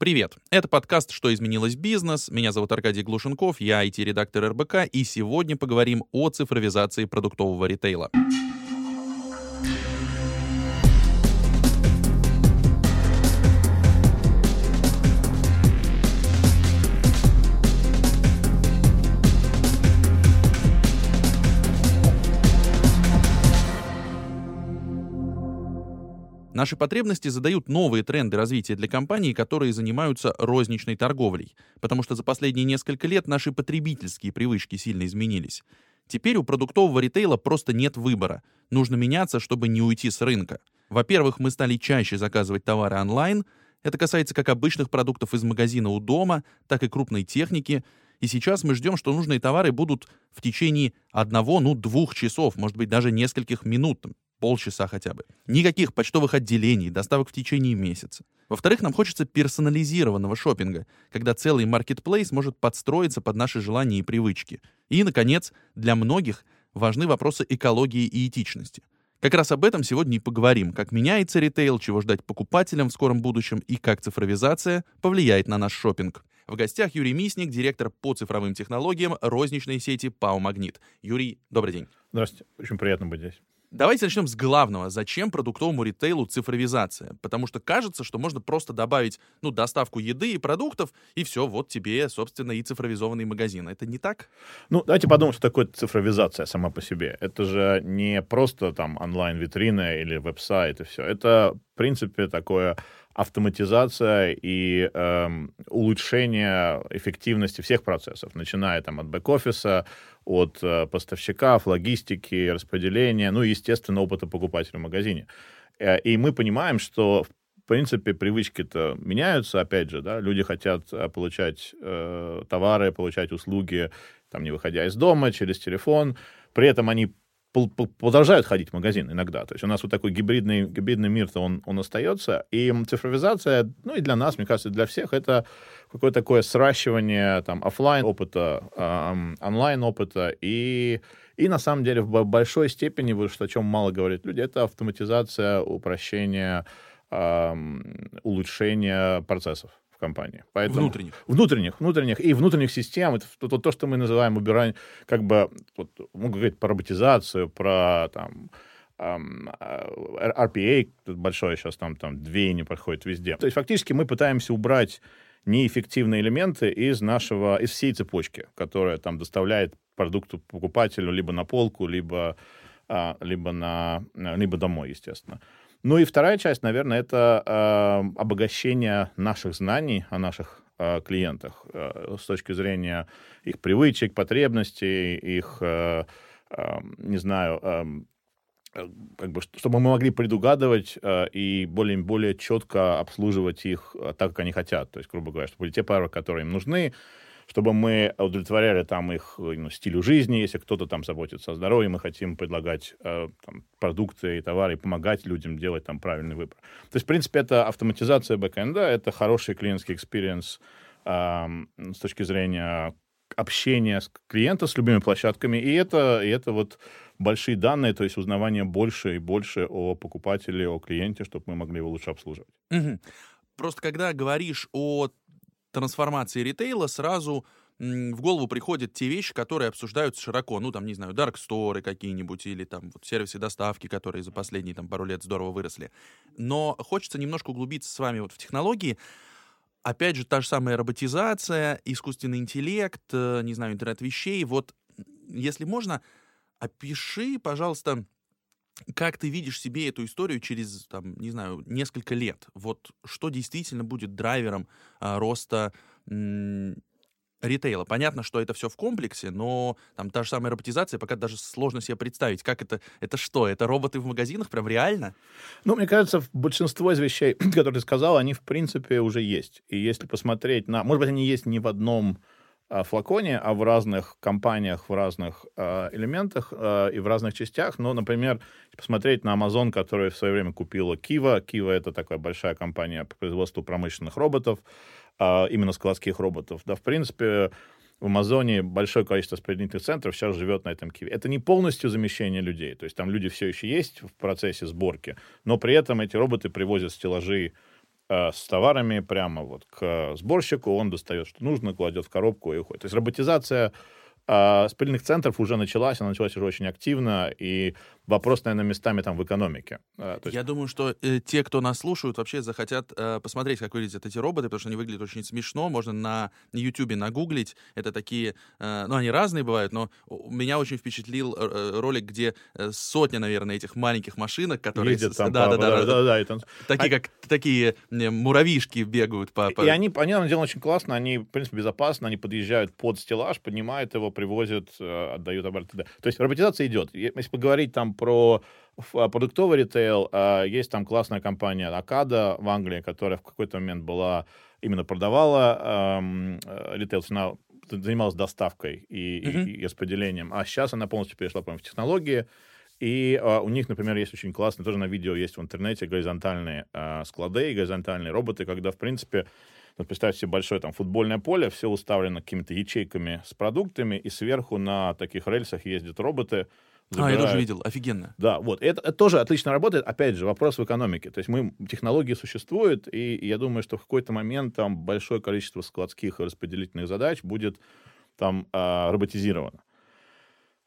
Привет! Это подкаст «Что изменилось бизнес?». Меня зовут Аркадий Глушенков, я IT-редактор РБК, и сегодня поговорим о цифровизации продуктового ритейла. Наши потребности задают новые тренды развития для компаний, которые занимаются розничной торговлей, потому что за последние несколько лет наши потребительские привычки сильно изменились. Теперь у продуктового ритейла просто нет выбора. Нужно меняться, чтобы не уйти с рынка. Во-первых, мы стали чаще заказывать товары онлайн. Это касается как обычных продуктов из магазина у дома, так и крупной техники. И сейчас мы ждем, что нужные товары будут в течение одного, ну, двух часов, может быть, даже нескольких минут, полчаса хотя бы. Никаких почтовых отделений, доставок в течение месяца. Во-вторых, нам хочется персонализированного шопинга, когда целый маркетплейс может подстроиться под наши желания и привычки. И, наконец, для многих важны вопросы экологии и этичности. Как раз об этом сегодня и поговорим, как меняется ритейл, чего ждать покупателям в скором будущем и как цифровизация повлияет на наш шопинг. В гостях Юрий Мисник, директор по цифровым технологиям розничной сети ПАО «Магнит». Юрий, добрый день. Здравствуйте. Очень приятно быть здесь. Давайте начнем с главного. Зачем продуктовому ритейлу цифровизация? Потому что кажется, что можно просто добавить ну, доставку еды и продуктов, и все, вот тебе, собственно, и цифровизованный магазин. Это не так? Ну, давайте подумаем, что такое цифровизация сама по себе. Это же не просто там онлайн-витрина или веб-сайт и все. Это, принципе, такое автоматизация и э, улучшение эффективности всех процессов, начиная там от бэк-офиса, от э, поставщиков, логистики, распределения, ну и, естественно, опыта покупателя в магазине. Э, и мы понимаем, что в принципе, привычки-то меняются, опять же, да, люди хотят э, получать э, товары, получать услуги, там, не выходя из дома, через телефон, при этом они продолжают ходить в магазин иногда. То есть у нас вот такой гибридный, гибридный мир-то он, он остается. И цифровизация, ну и для нас, мне кажется, для всех, это какое-то такое сращивание там офлайн опыта, э, онлайн опыта и и на самом деле в большой степени, вот что о чем мало говорят люди, это автоматизация, упрощение, э, улучшение процессов в компании. Поэтому, внутренних. Внутренних, внутренних. И внутренних систем. Это то, то, что мы называем убирание, как бы, вот, могу говорить про роботизацию, про там, RPA большое сейчас там, там две не проходит везде. То есть фактически мы пытаемся убрать неэффективные элементы из нашего, из всей цепочки, которая там доставляет продукту покупателю либо на полку, либо, а, либо, на, либо домой, естественно. Ну и вторая часть, наверное, это э, обогащение наших знаний о наших э, клиентах э, с точки зрения их привычек, потребностей, их, э, э, не знаю, э, как бы, чтобы мы могли предугадывать э, и более, более четко обслуживать их так, как они хотят. То есть, грубо говоря, чтобы те пары, которые им нужны, чтобы мы удовлетворяли там их ну, стилю жизни, если кто-то там заботится о здоровье, мы хотим предлагать э, там, продукты и товары, и помогать людям делать там правильный выбор. То есть, в принципе, это автоматизация бэкэнда, это хороший клиентский experience э, с точки зрения общения с клиентом, с любыми площадками, и это, и это вот большие данные, то есть узнавание больше и больше о покупателе, о клиенте, чтобы мы могли его лучше обслуживать. Угу. Просто когда говоришь о трансформации ритейла сразу в голову приходят те вещи, которые обсуждаются широко. Ну, там, не знаю, дарксторы какие-нибудь или там вот сервисы доставки, которые за последние там пару лет здорово выросли. Но хочется немножко углубиться с вами вот в технологии. Опять же, та же самая роботизация, искусственный интеллект, э, не знаю, интернет вещей. Вот, если можно, опиши, пожалуйста, как ты видишь себе эту историю через, там, не знаю, несколько лет? Вот что действительно будет драйвером а, роста м- ритейла? Понятно, что это все в комплексе, но там та же самая роботизация, пока даже сложно себе представить, как это, это что? Это роботы в магазинах прям реально? Ну, мне кажется, большинство из вещей, которые ты сказал, они в принципе уже есть. И если посмотреть на... Может быть, они есть не в одном флаконе, а в разных компаниях, в разных э, элементах э, и в разных частях. Ну, например, посмотреть на Amazon, который в свое время купила Kiva. Kiva — это такая большая компания по производству промышленных роботов, э, именно складских роботов. Да, в принципе, в Амазоне большое количество распределительных центров сейчас живет на этом Киве. Это не полностью замещение людей, то есть там люди все еще есть в процессе сборки, но при этом эти роботы привозят стеллажи с товарами прямо вот к сборщику, он достает, что нужно, кладет в коробку и уходит. То есть роботизация а, спыльных центров уже началась, она началась уже очень активно, и вопрос, наверное, местами там в экономике. А, есть... Я думаю, что э, те, кто нас слушают, вообще захотят э, посмотреть, как выглядят эти роботы, потому что они выглядят очень смешно. Можно на YouTube нагуглить. Это такие, э, ну, они разные бывают, но меня очень впечатлил э, э ролик, где э, сотня, наверное, этих маленьких машинок, которые... Ездят там да, по, да, да, да, да, да, и там... Такие, а... как такие муравьишки бегают по... по... И они, они, они делают очень классно, они, в принципе, безопасно, они подъезжают под стеллаж, поднимают его, привозят, э, отдают обратно. То есть роботизация идет. Если поговорить там про продуктовый ритейл, а, есть там классная компания Акада в Англии, которая в какой-то момент была именно продавала э, ритейл, она занималась доставкой и, mm-hmm. и, и распределением, а сейчас она полностью перешла, по в технологии, и uh, у них, например, есть очень классный, тоже на видео есть в интернете, горизонтальные uh, склады и горизонтальные роботы, когда, в принципе, вот представьте себе большое там футбольное поле, все уставлено какими-то ячейками с продуктами, и сверху на таких рельсах ездят роботы, Забирают. А, я тоже видел, офигенно. Да, вот. Это, это тоже отлично работает. Опять же, вопрос в экономике. То есть мы, технологии существуют, и, я думаю, что в какой-то момент там большое количество складских и распределительных задач будет там э, роботизировано.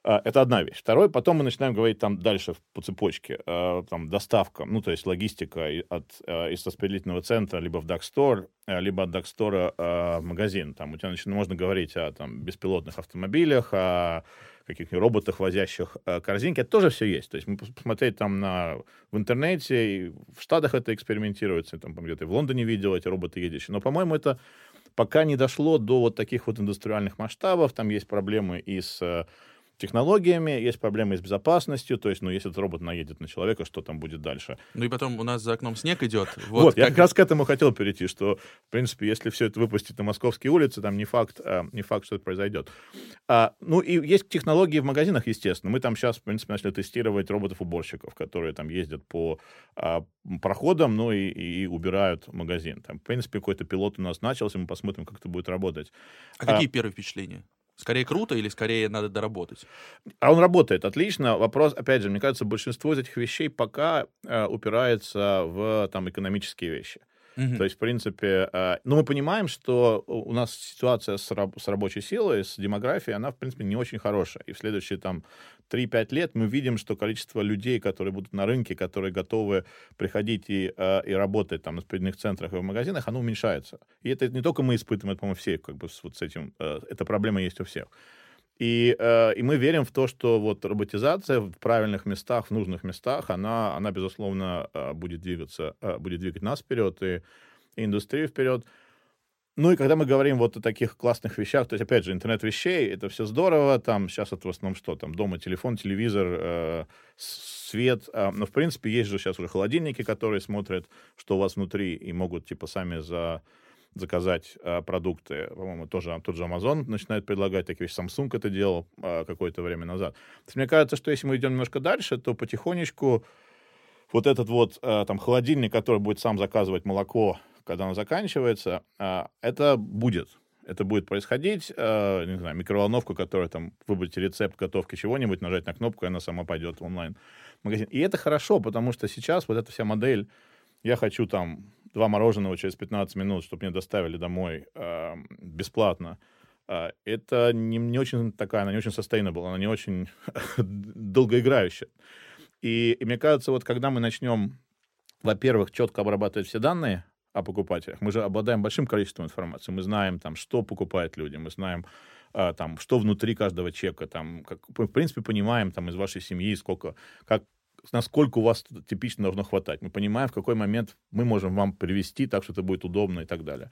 А, это одна вещь. Второе, потом мы начинаем говорить там дальше по цепочке, а, там доставка, ну, то есть логистика от, а, из распределительного центра либо в Darkstore, либо от Darkstore в магазин. Там у тебя начинает, можно говорить о там, беспилотных автомобилях, о каких-нибудь роботах, возящих корзинки. Это тоже все есть. То есть мы посмотреть там на, в интернете, и в Штатах это экспериментируется, там где-то в Лондоне видел эти роботы едущие. Но, по-моему, это пока не дошло до вот таких вот индустриальных масштабов. Там есть проблемы и с технологиями, есть проблемы с безопасностью, то есть, ну, если этот робот наедет на человека, что там будет дальше? Ну и потом у нас за окном снег идет. Вот, вот как... я как раз к этому хотел перейти, что, в принципе, если все это выпустить на московские улицы, там не факт, а, не факт, что это произойдет. А, ну и есть технологии в магазинах, естественно. Мы там сейчас, в принципе, начали тестировать роботов-уборщиков, которые там ездят по а, проходам, ну и, и убирают магазин. Там, в принципе, какой-то пилот у нас начался, мы посмотрим, как это будет работать. А, а какие первые впечатления? Скорее круто или скорее надо доработать? А он работает отлично. Вопрос, опять же, мне кажется, большинство из этих вещей пока э, упирается в там экономические вещи. Угу. То есть, в принципе, э, ну, мы понимаем, что у нас ситуация с, раб- с рабочей силой, с демографией, она, в принципе, не очень хорошая. И в следующие там 3-5 лет мы видим, что количество людей, которые будут на рынке, которые готовы приходить и, э, и работать там на распределенных центрах и в магазинах, оно уменьшается. И это не только мы испытываем, это, по-моему, все как бы с, вот с этим, э, эта проблема есть у всех. И, э, и мы верим в то, что вот роботизация в правильных местах, в нужных местах, она, она безусловно, э, будет двигаться, э, будет двигать нас вперед и, и индустрию вперед. Ну и когда мы говорим вот о таких классных вещах, то есть, опять же, интернет вещей, это все здорово, там сейчас это в основном что, там дома телефон, телевизор, э, свет, э, но в принципе есть же сейчас уже холодильники, которые смотрят, что у вас внутри, и могут типа сами за заказать э, продукты. По-моему, тоже тот же Amazon начинает предлагать такие вещи. Samsung это делал э, какое-то время назад. То есть, мне кажется, что если мы идем немножко дальше, то потихонечку вот этот вот э, там холодильник, который будет сам заказывать молоко когда оно заканчивается, а, это будет. Это будет происходить, не знаю, микроволновку, которая там, выбрать рецепт готовки чего-нибудь, нажать на кнопку, и она сама пойдет в онлайн-магазин. И это хорошо, потому что сейчас вот эта вся модель, я хочу там два мороженого через 15 минут, чтобы мне доставили домой э, бесплатно, э, это не, не очень такая, она не очень sustainable, она не очень долгоиграющая. И, и мне кажется, вот когда мы начнем, во-первых, четко обрабатывать все данные, о покупателях. Мы же обладаем большим количеством информации. Мы знаем, там, что покупают люди, мы знаем, а, там, что внутри каждого чека, там, как, в принципе, понимаем там, из вашей семьи, сколько, как, насколько у вас типично должно хватать. Мы понимаем, в какой момент мы можем вам привести так, что это будет удобно и так далее.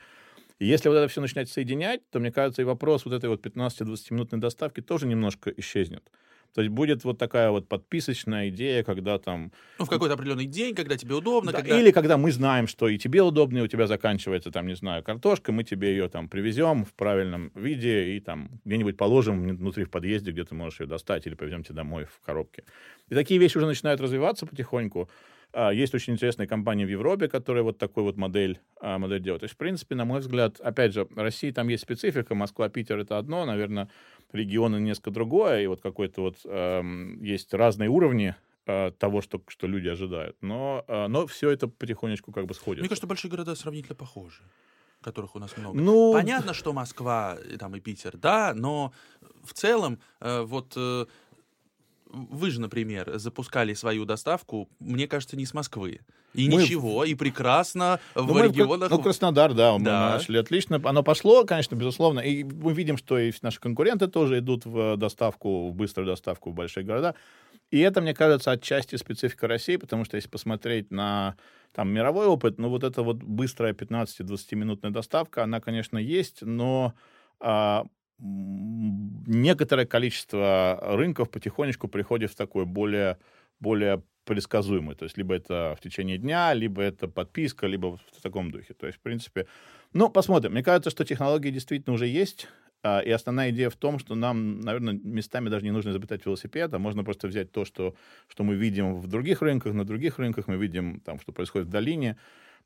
И если вот это все начинать соединять, то, мне кажется, и вопрос вот этой вот 15-20-минутной доставки тоже немножко исчезнет. То есть будет вот такая вот подписочная идея, когда там... Ну, в какой-то определенный день, когда тебе удобно. Да, когда... Или когда мы знаем, что и тебе удобно, и у тебя заканчивается, там, не знаю, картошка, мы тебе ее там привезем в правильном виде и там где-нибудь положим внутри в подъезде, где ты можешь ее достать, или повезем тебе домой в коробке. И такие вещи уже начинают развиваться потихоньку. А, есть очень интересные компании в Европе, которые вот такой вот модель, а, модель делают. То есть, в принципе, на мой взгляд, опять же, в России там есть специфика, Москва, Питер — это одно, наверное, регионы несколько другое, и вот какой-то вот э, есть разные уровни э, того, что, что люди ожидают. Но, э, но все это потихонечку как бы сходит. Мне кажется, большие города сравнительно похожи которых у нас много. Ну, Понятно, что Москва там, и Питер, да, но в целом э, вот э, вы же, например, запускали свою доставку, мне кажется, не с Москвы. И Мы- ничего, и прекрасно Ну, в мы регионах. Ну, Краснодар, да, мы Да. нашли отлично. Оно пошло, конечно, безусловно. И мы видим, что и наши конкуренты тоже идут в доставку, в быструю доставку в большие города. И это, мне кажется, отчасти специфика России, потому что если посмотреть на там мировой опыт, ну вот эта вот быстрая 15-20-минутная доставка, она, конечно, есть, но а, некоторое количество рынков потихонечку приходит в такой более, более предсказуемый. То есть либо это в течение дня, либо это подписка, либо в таком духе. То есть, в принципе, ну, посмотрим. Мне кажется, что технологии действительно уже есть. а, И основная идея в том, что нам, наверное, местами даже не нужно изобретать велосипед, а можно просто взять то, что, что мы видим в других рынках, на других рынках, мы видим, там, что происходит в долине,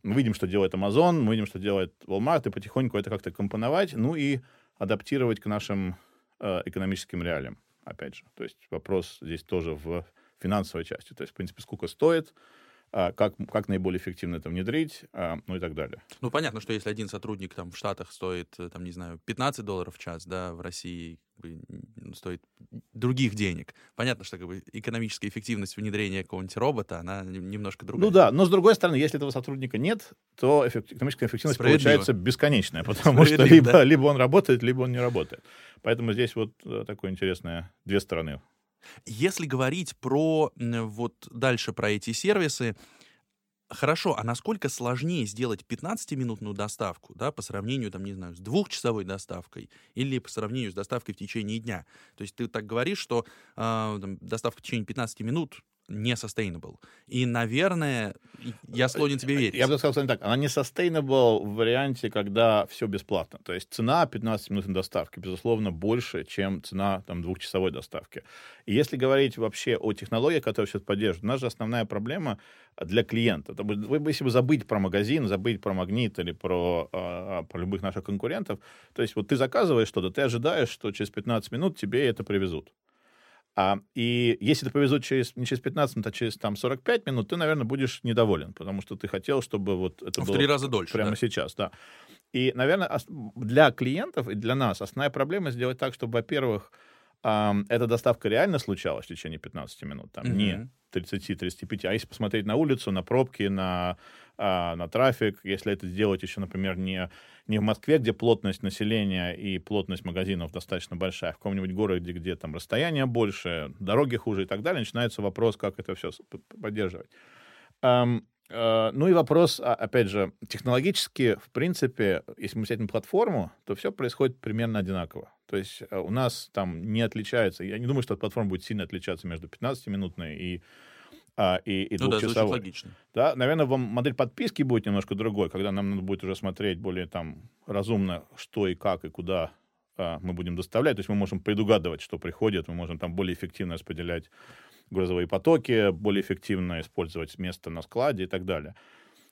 мы видим, что делает Amazon, мы видим, что делает Walmart, и потихоньку это как-то компоновать, ну и адаптировать к нашим э, экономическим реалиям, опять же. То есть вопрос здесь тоже в финансовой части. То есть, в принципе, сколько стоит, как, как наиболее эффективно это внедрить, а, ну и так далее. Ну, понятно, что если один сотрудник там в Штатах стоит, э, там, не знаю, 15 долларов в час, да, в России стоит других денег. Понятно, что как бы, экономическая эффективность внедрения какого-нибудь робота, она нем- немножко другая. Ну да, но с другой стороны, если этого сотрудника нет, то эффек- экономическая эффективность получается бесконечная, потому что либо, да. либо он работает, либо он не работает. Поэтому здесь вот э, такое интересное две стороны. Если говорить про вот дальше про эти сервисы, хорошо, а насколько сложнее сделать 15-минутную доставку, да, по сравнению, там, не знаю, с двухчасовой доставкой или по сравнению с доставкой в течение дня? То есть ты так говоришь, что а, там, доставка в течение 15 минут не sustainable. И, наверное, я склонен тебе верить. Я бы сказал так, она не sustainable в варианте, когда все бесплатно. То есть цена 15-минутной доставки, безусловно, больше, чем цена там, двухчасовой доставки. И если говорить вообще о технологиях, которые сейчас поддерживают, у нас же основная проблема для клиента. Это Вы, если бы забыть про магазин, забыть про магнит или про, а, про любых наших конкурентов, то есть вот ты заказываешь что-то, ты ожидаешь, что через 15 минут тебе это привезут. А, и если это повезут через, не через 15 минут, а через там, 45 минут, ты, наверное, будешь недоволен, потому что ты хотел, чтобы вот это в было три раза дольше. прямо да. сейчас, да. И, наверное, для клиентов и для нас основная проблема сделать так, чтобы, во-первых, эта доставка реально случалась в течение 15 минут, там, не Мгм. 30-35, а если посмотреть на улицу, на пробки, на, а, на трафик, если это сделать еще, например, не, не в Москве, где плотность населения и плотность магазинов достаточно большая, а в каком-нибудь городе, где там расстояние больше, дороги хуже и так далее, начинается вопрос, как это все поддерживать. Э, ну и вопрос, а, опять же, технологически, в принципе, если мы взять на платформу, то все происходит примерно одинаково. То есть э, у нас там не отличается, я не думаю, что платформа будет сильно отличаться между 15-минутной и, а, и, и Ну да, логично. Да, наверное, вам модель подписки будет немножко другой, когда нам надо будет уже смотреть более там разумно, что и как и куда а, мы будем доставлять. То есть мы можем предугадывать, что приходит, мы можем там более эффективно распределять грузовые потоки, более эффективно использовать место на складе и так далее.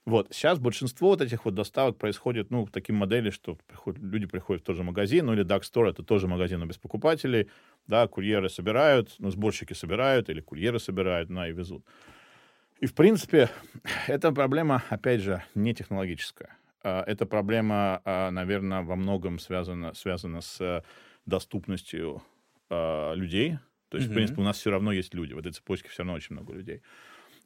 Вот. Сейчас большинство вот этих вот доставок происходит, ну, в таким модели, что люди приходят в тот же магазин, ну, или Dark Store, это тоже магазин, без покупателей, да, курьеры собирают, ну, сборщики собирают, или курьеры собирают, на, и везут. И, в принципе, эта проблема, опять же, не технологическая. А, Эта проблема, наверное, во многом связана, связана с э, доступностью а, людей. То есть, в Мгм. принципе, у нас все равно есть люди. В этой цепочке все равно очень много людей.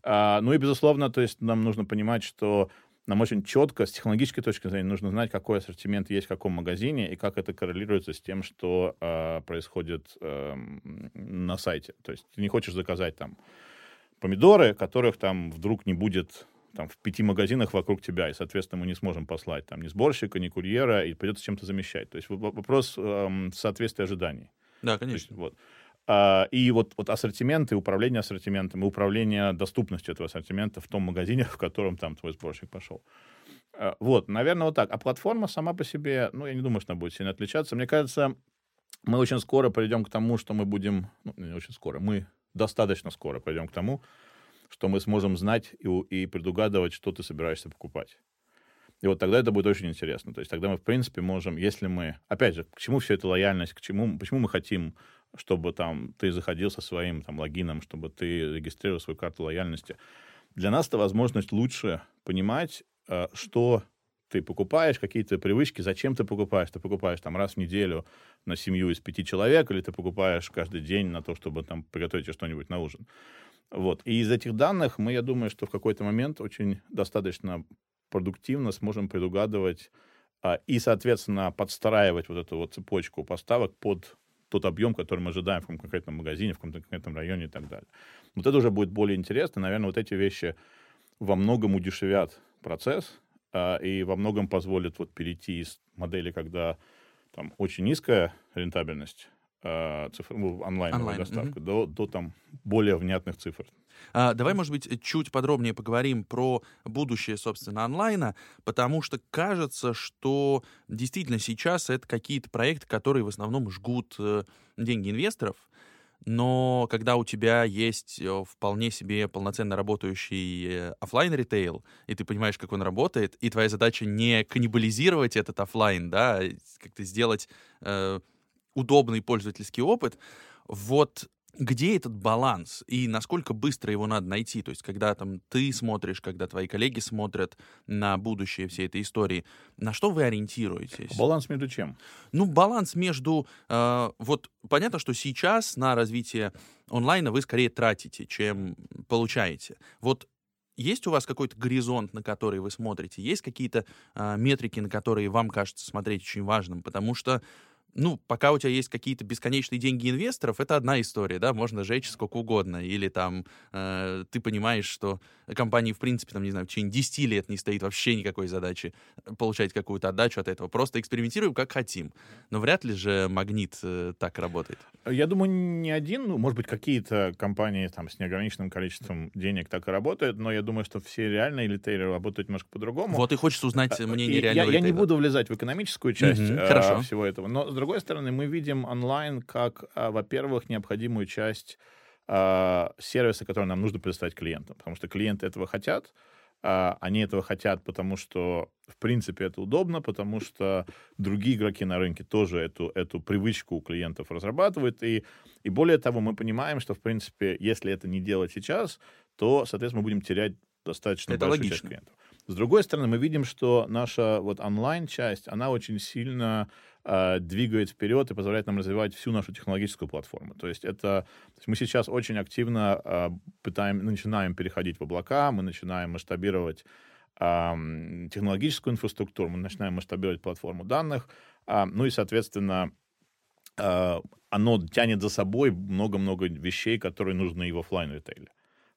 А, Ну и, безусловно, то есть нам нужно понимать, что нам очень четко, с технологической точки зрения, нужно знать, какой ассортимент есть в каком магазине и как это коррелируется с тем, что а, происходит эм, на сайте. То есть ты не хочешь заказать там помидоры, которых там вдруг не будет там, в пяти магазинах вокруг тебя, и, соответственно, мы не сможем послать там ни сборщика, ни курьера, и придется чем-то замещать. То есть в- вопрос эм, соответствия ожиданий. Да, То есть, конечно. вот. А, и вот, вот ассортимент, и управление ассортиментом, и управление доступностью этого ассортимента в том магазине, в котором там твой сборщик пошел. А, Вот, наверное, вот так. А платформа сама по себе, ну, я не думаю, что она будет сильно отличаться. Мне кажется, мы очень скоро придем к тому, что мы будем, ну, не очень скоро, мы достаточно скоро придем к тому, что мы сможем знать и, и предугадывать, что ты собираешься покупать. И вот тогда это будет очень интересно. То есть тогда мы, в принципе, можем, если мы... Опять же, к чему все это лояльность, к чему, почему мы хотим, чтобы там ты заходил со своим там логином, чтобы ты регистрировал свою карту лояльности. Для нас это возможность лучше понимать, э, что ты покупаешь, какие-то привычки, зачем ты покупаешь. Ты покупаешь там раз в неделю на семью из пяти человек, или ты покупаешь каждый день на то, чтобы там приготовить что-нибудь на ужин. Вот. И из этих данных мы, я думаю, что в какой-то момент очень достаточно продуктивно сможем предугадывать а, и, соответственно, подстраивать вот эту вот цепочку поставок под тот объем, который мы ожидаем в конкретном магазине, в каком-то конкретном районе и так далее. Вот это уже будет более интересно. Наверное, вот эти вещи во многом удешевят процесс а, и во многом позволят вот перейти из модели, когда там очень низкая рентабельность, э, цифр, ну, онлайновая Онлайн, доставка, угу. до, до там более внятных цифр. А, давай, может быть, чуть подробнее поговорим про будущее, собственно, онлайна, потому что кажется, что действительно сейчас это какие-то проекты, которые в основном жгут э, деньги инвесторов, но когда у тебя есть э, вполне себе полноценно работающий э, офлайн ритейл, и ты понимаешь, как он работает, и твоя задача не каннибализировать этот офлайн, да, как-то сделать э, удобный пользовательский опыт, вот где этот баланс и насколько быстро его надо найти? То есть, когда там ты смотришь, когда твои коллеги смотрят на будущее всей этой истории, на что вы ориентируетесь? Баланс между чем? Ну, баланс между... Э, вот понятно, что сейчас на развитие онлайна вы скорее тратите, чем получаете. Вот есть у вас какой-то горизонт, на который вы смотрите? Есть какие-то э, метрики, на которые вам кажется смотреть очень важным? Потому что ну, пока у тебя есть какие-то бесконечные деньги инвесторов, это одна история, да, можно жечь сколько угодно, или там э, ты понимаешь, что компании, в принципе, там, не знаю, в течение 10 лет не стоит вообще никакой задачи э, получать какую-то отдачу от этого, просто экспериментируем как хотим, но вряд ли же магнит э, так работает. Я думаю, не один, ну, может быть, какие-то компании там с неограниченным количеством денег так и работают, но я думаю, что все реальные ритейлеры работают немножко по-другому. Вот и хочется узнать э, мнение реального я, я не буду влезать в экономическую часть угу, э, всего этого, но, с другой стороны, мы видим онлайн как, а, во-первых, необходимую часть а, сервиса, который нам нужно предоставить клиентам, потому что клиенты этого хотят, а, они этого хотят, потому что, в принципе, это удобно, потому что другие игроки на рынке тоже эту, эту привычку у клиентов разрабатывают. И, и более того, мы понимаем, что, в принципе, если это не делать сейчас, то, соответственно, мы будем терять достаточно это большую логично. часть клиентов. С другой стороны, мы видим, что наша вот онлайн-часть, она очень сильно э, двигает вперед и позволяет нам развивать всю нашу технологическую платформу. То есть это то есть мы сейчас очень активно э, пытаем, начинаем переходить в облака, мы начинаем масштабировать э, технологическую инфраструктуру, мы начинаем масштабировать платформу данных, э, ну и, соответственно, э, оно тянет за собой много-много вещей, которые нужны и в офлайн ритейле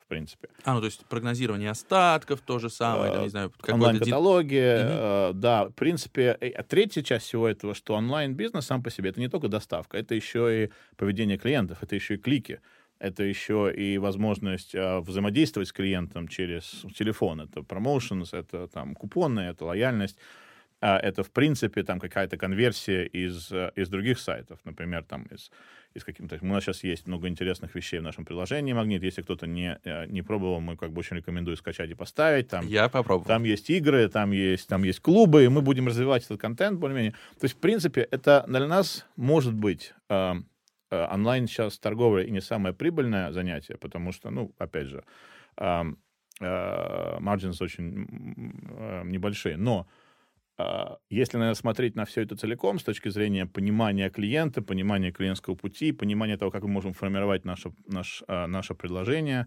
принципе. А, ну то есть прогнозирование остатков, то же самое, там, не знаю, онлайн-каталоги, э, да, в принципе, а третья часть всего этого, что онлайн-бизнес сам по себе, это не только доставка, это еще и поведение клиентов, это еще и клики, это еще и возможность э, взаимодействовать с клиентом через телефон, это промоушенс, это там купоны, это лояльность, а это, в принципе, там какая-то конверсия из, э, из других сайтов, например, там из из каким-то... У нас сейчас есть много интересных вещей в нашем приложении «Магнит». Если кто-то не, э, не пробовал, мы как бы очень рекомендую скачать и поставить. Там, Я попробую. Там есть игры, там есть, там есть клубы, и мы будем развивать этот контент более-менее. То есть, в принципе, это для нас может быть э, э, онлайн сейчас торговля и не самое прибыльное занятие, потому что, ну, опять же, э, э, margins очень э, небольшие, но если, наверное, смотреть на все это целиком с точки зрения понимания клиента, понимания клиентского пути, понимания того, как мы можем формировать наше, наш, а, наше предложение,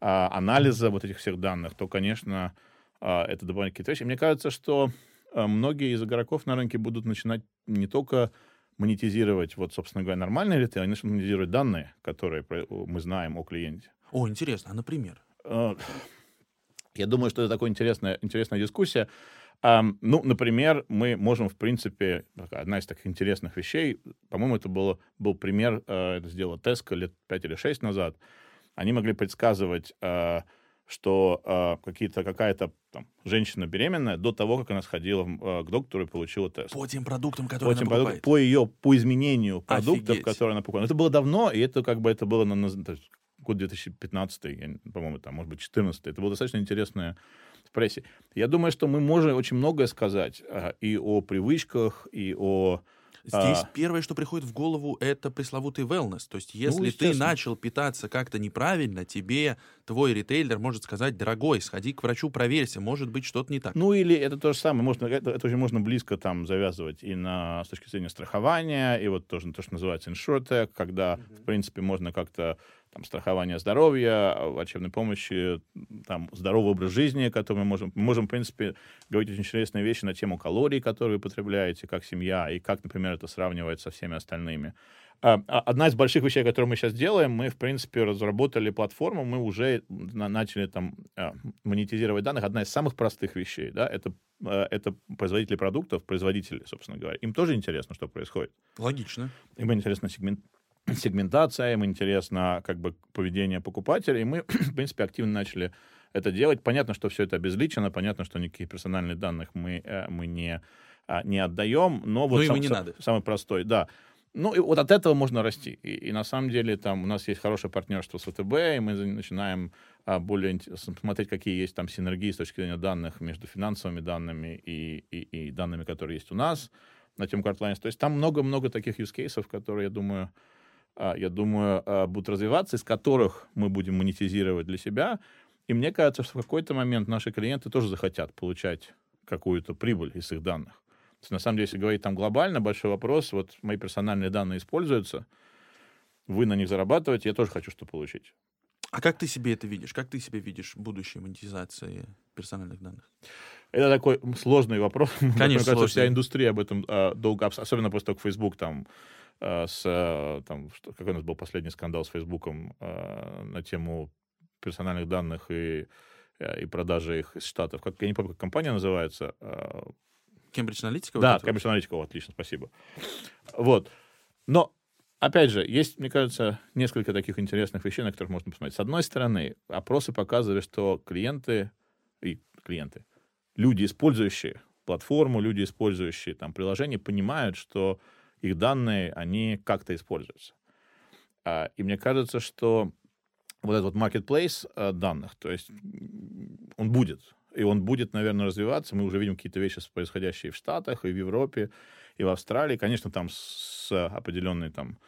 а, анализа вот этих всех данных, то, конечно, это дополнительные какие-то вещи. Мне кажется, что многие из игроков на рынке будут начинать не только монетизировать, вот, собственно говоря, нормальный ритейл, они начнут монетизировать данные, которые мы знаем о клиенте. О, интересно, а например? Я думаю, что это такая интересная, интересная дискуссия. Ну, например, мы можем, в принципе, одна из таких интересных вещей, по-моему, это было, был пример, uh, это сделала Tesco лет 5 или 6 назад, они могли предсказывать, uh, что uh, какие-то, какая-то там, женщина беременная до того, как она сходила к доктору и получила тест. По тем продуктам, которые по она покупает. По ее, по изменению продуктов, Офигеть. которые она покупала. Это было давно, и это как бы это было на, на год 2015, по-моему, там, может быть, 2014. Это была достаточно интересная в прессе. Я думаю, что мы можем очень многое сказать а, и о привычках, и о Здесь А. первое, что приходит в голову, это пресловутый wellness. То есть, если ты Ну, естественно. начал питаться как-то неправильно, тебе твой ритейлер может сказать, дорогой, сходи к врачу, проверься, может быть, что-то не так. Ну, или это то же самое, можно, это, это очень можно близко там завязывать и на, с точки зрения страхования, и вот тоже то, что называется insurtech, когда, в принципе, можно как-то там страхование здоровья, врачебной помощи, там здоровый образ жизни, который мы можем, мы можем, в принципе, говорить очень интересные вещи на тему калорий, которые вы потребляете как семья, и как, например, это сравнивать со всеми остальными. А, а, Одна из больших вещей, которую мы сейчас делаем, мы, в принципе, разработали платформу, мы уже на- начали там а, монетизировать данных. Одна из самых простых вещей, да, это, это производители продуктов, производители, собственно говоря. Им тоже интересно, что происходит. Логично. Им интересна сегмент, сегментация, им интересно как бы поведение покупателя, и мы, в принципе, активно начали это делать. Понятно, что все это обезличено, понятно, что никаких персональных данных мы, э, мы не, а, не отдаем, но вот Ну, сам- не са- надо. самый простой, да. Ну, и вот от этого можно расти. И, и на самом деле там у нас есть хорошее партнерство с ВТБ, и мы начинаем а, более смотреть, какие есть там синергии с точки зрения данных между финансовыми данными и, и, и данными, которые есть у нас на тему Cartlines. То есть там много-много таких use cases, которые, я думаю, я думаю, а, будут развиваться, из которых мы будем монетизировать для себя. И мне кажется, что в какой-то момент наши клиенты тоже захотят получать какую-то прибыль из их данных. То есть, на самом деле, если говорить там глобально, большой вопрос, вот мои персональные данные используются, вы на них зарабатываете, я тоже хочу что получить. А как ты себе это видишь? Как ты себе видишь будущее монетизации персональных данных? Это такой сложный вопрос. Мне кажется, сложный. вся индустрия об этом а, долго, особенно после того, как Facebook там а, с, а, там, что, какой у нас был последний скандал с Фейсбуком а, на тему персональных данных и, и продажи их из Штатов. Как, я не помню, как компания называется. Кембридж Аналитика? да, вот вот? Cambridge Analytica, о, отлично, спасибо. Вот. Но, опять же, есть, мне кажется, несколько таких интересных вещей, на которых можно посмотреть. С одной стороны, опросы показывали, что клиенты и клиенты, люди, использующие платформу, люди, использующие там приложение, понимают, что их данные, они как-то используются. А, И мне кажется, что вот этот вот marketplace а, данных, то есть он будет, и он будет, наверное, развиваться. Мы уже видим какие-то вещи, происходящие в Штатах, и в Европе, и в Австралии. Конечно, там с определенной там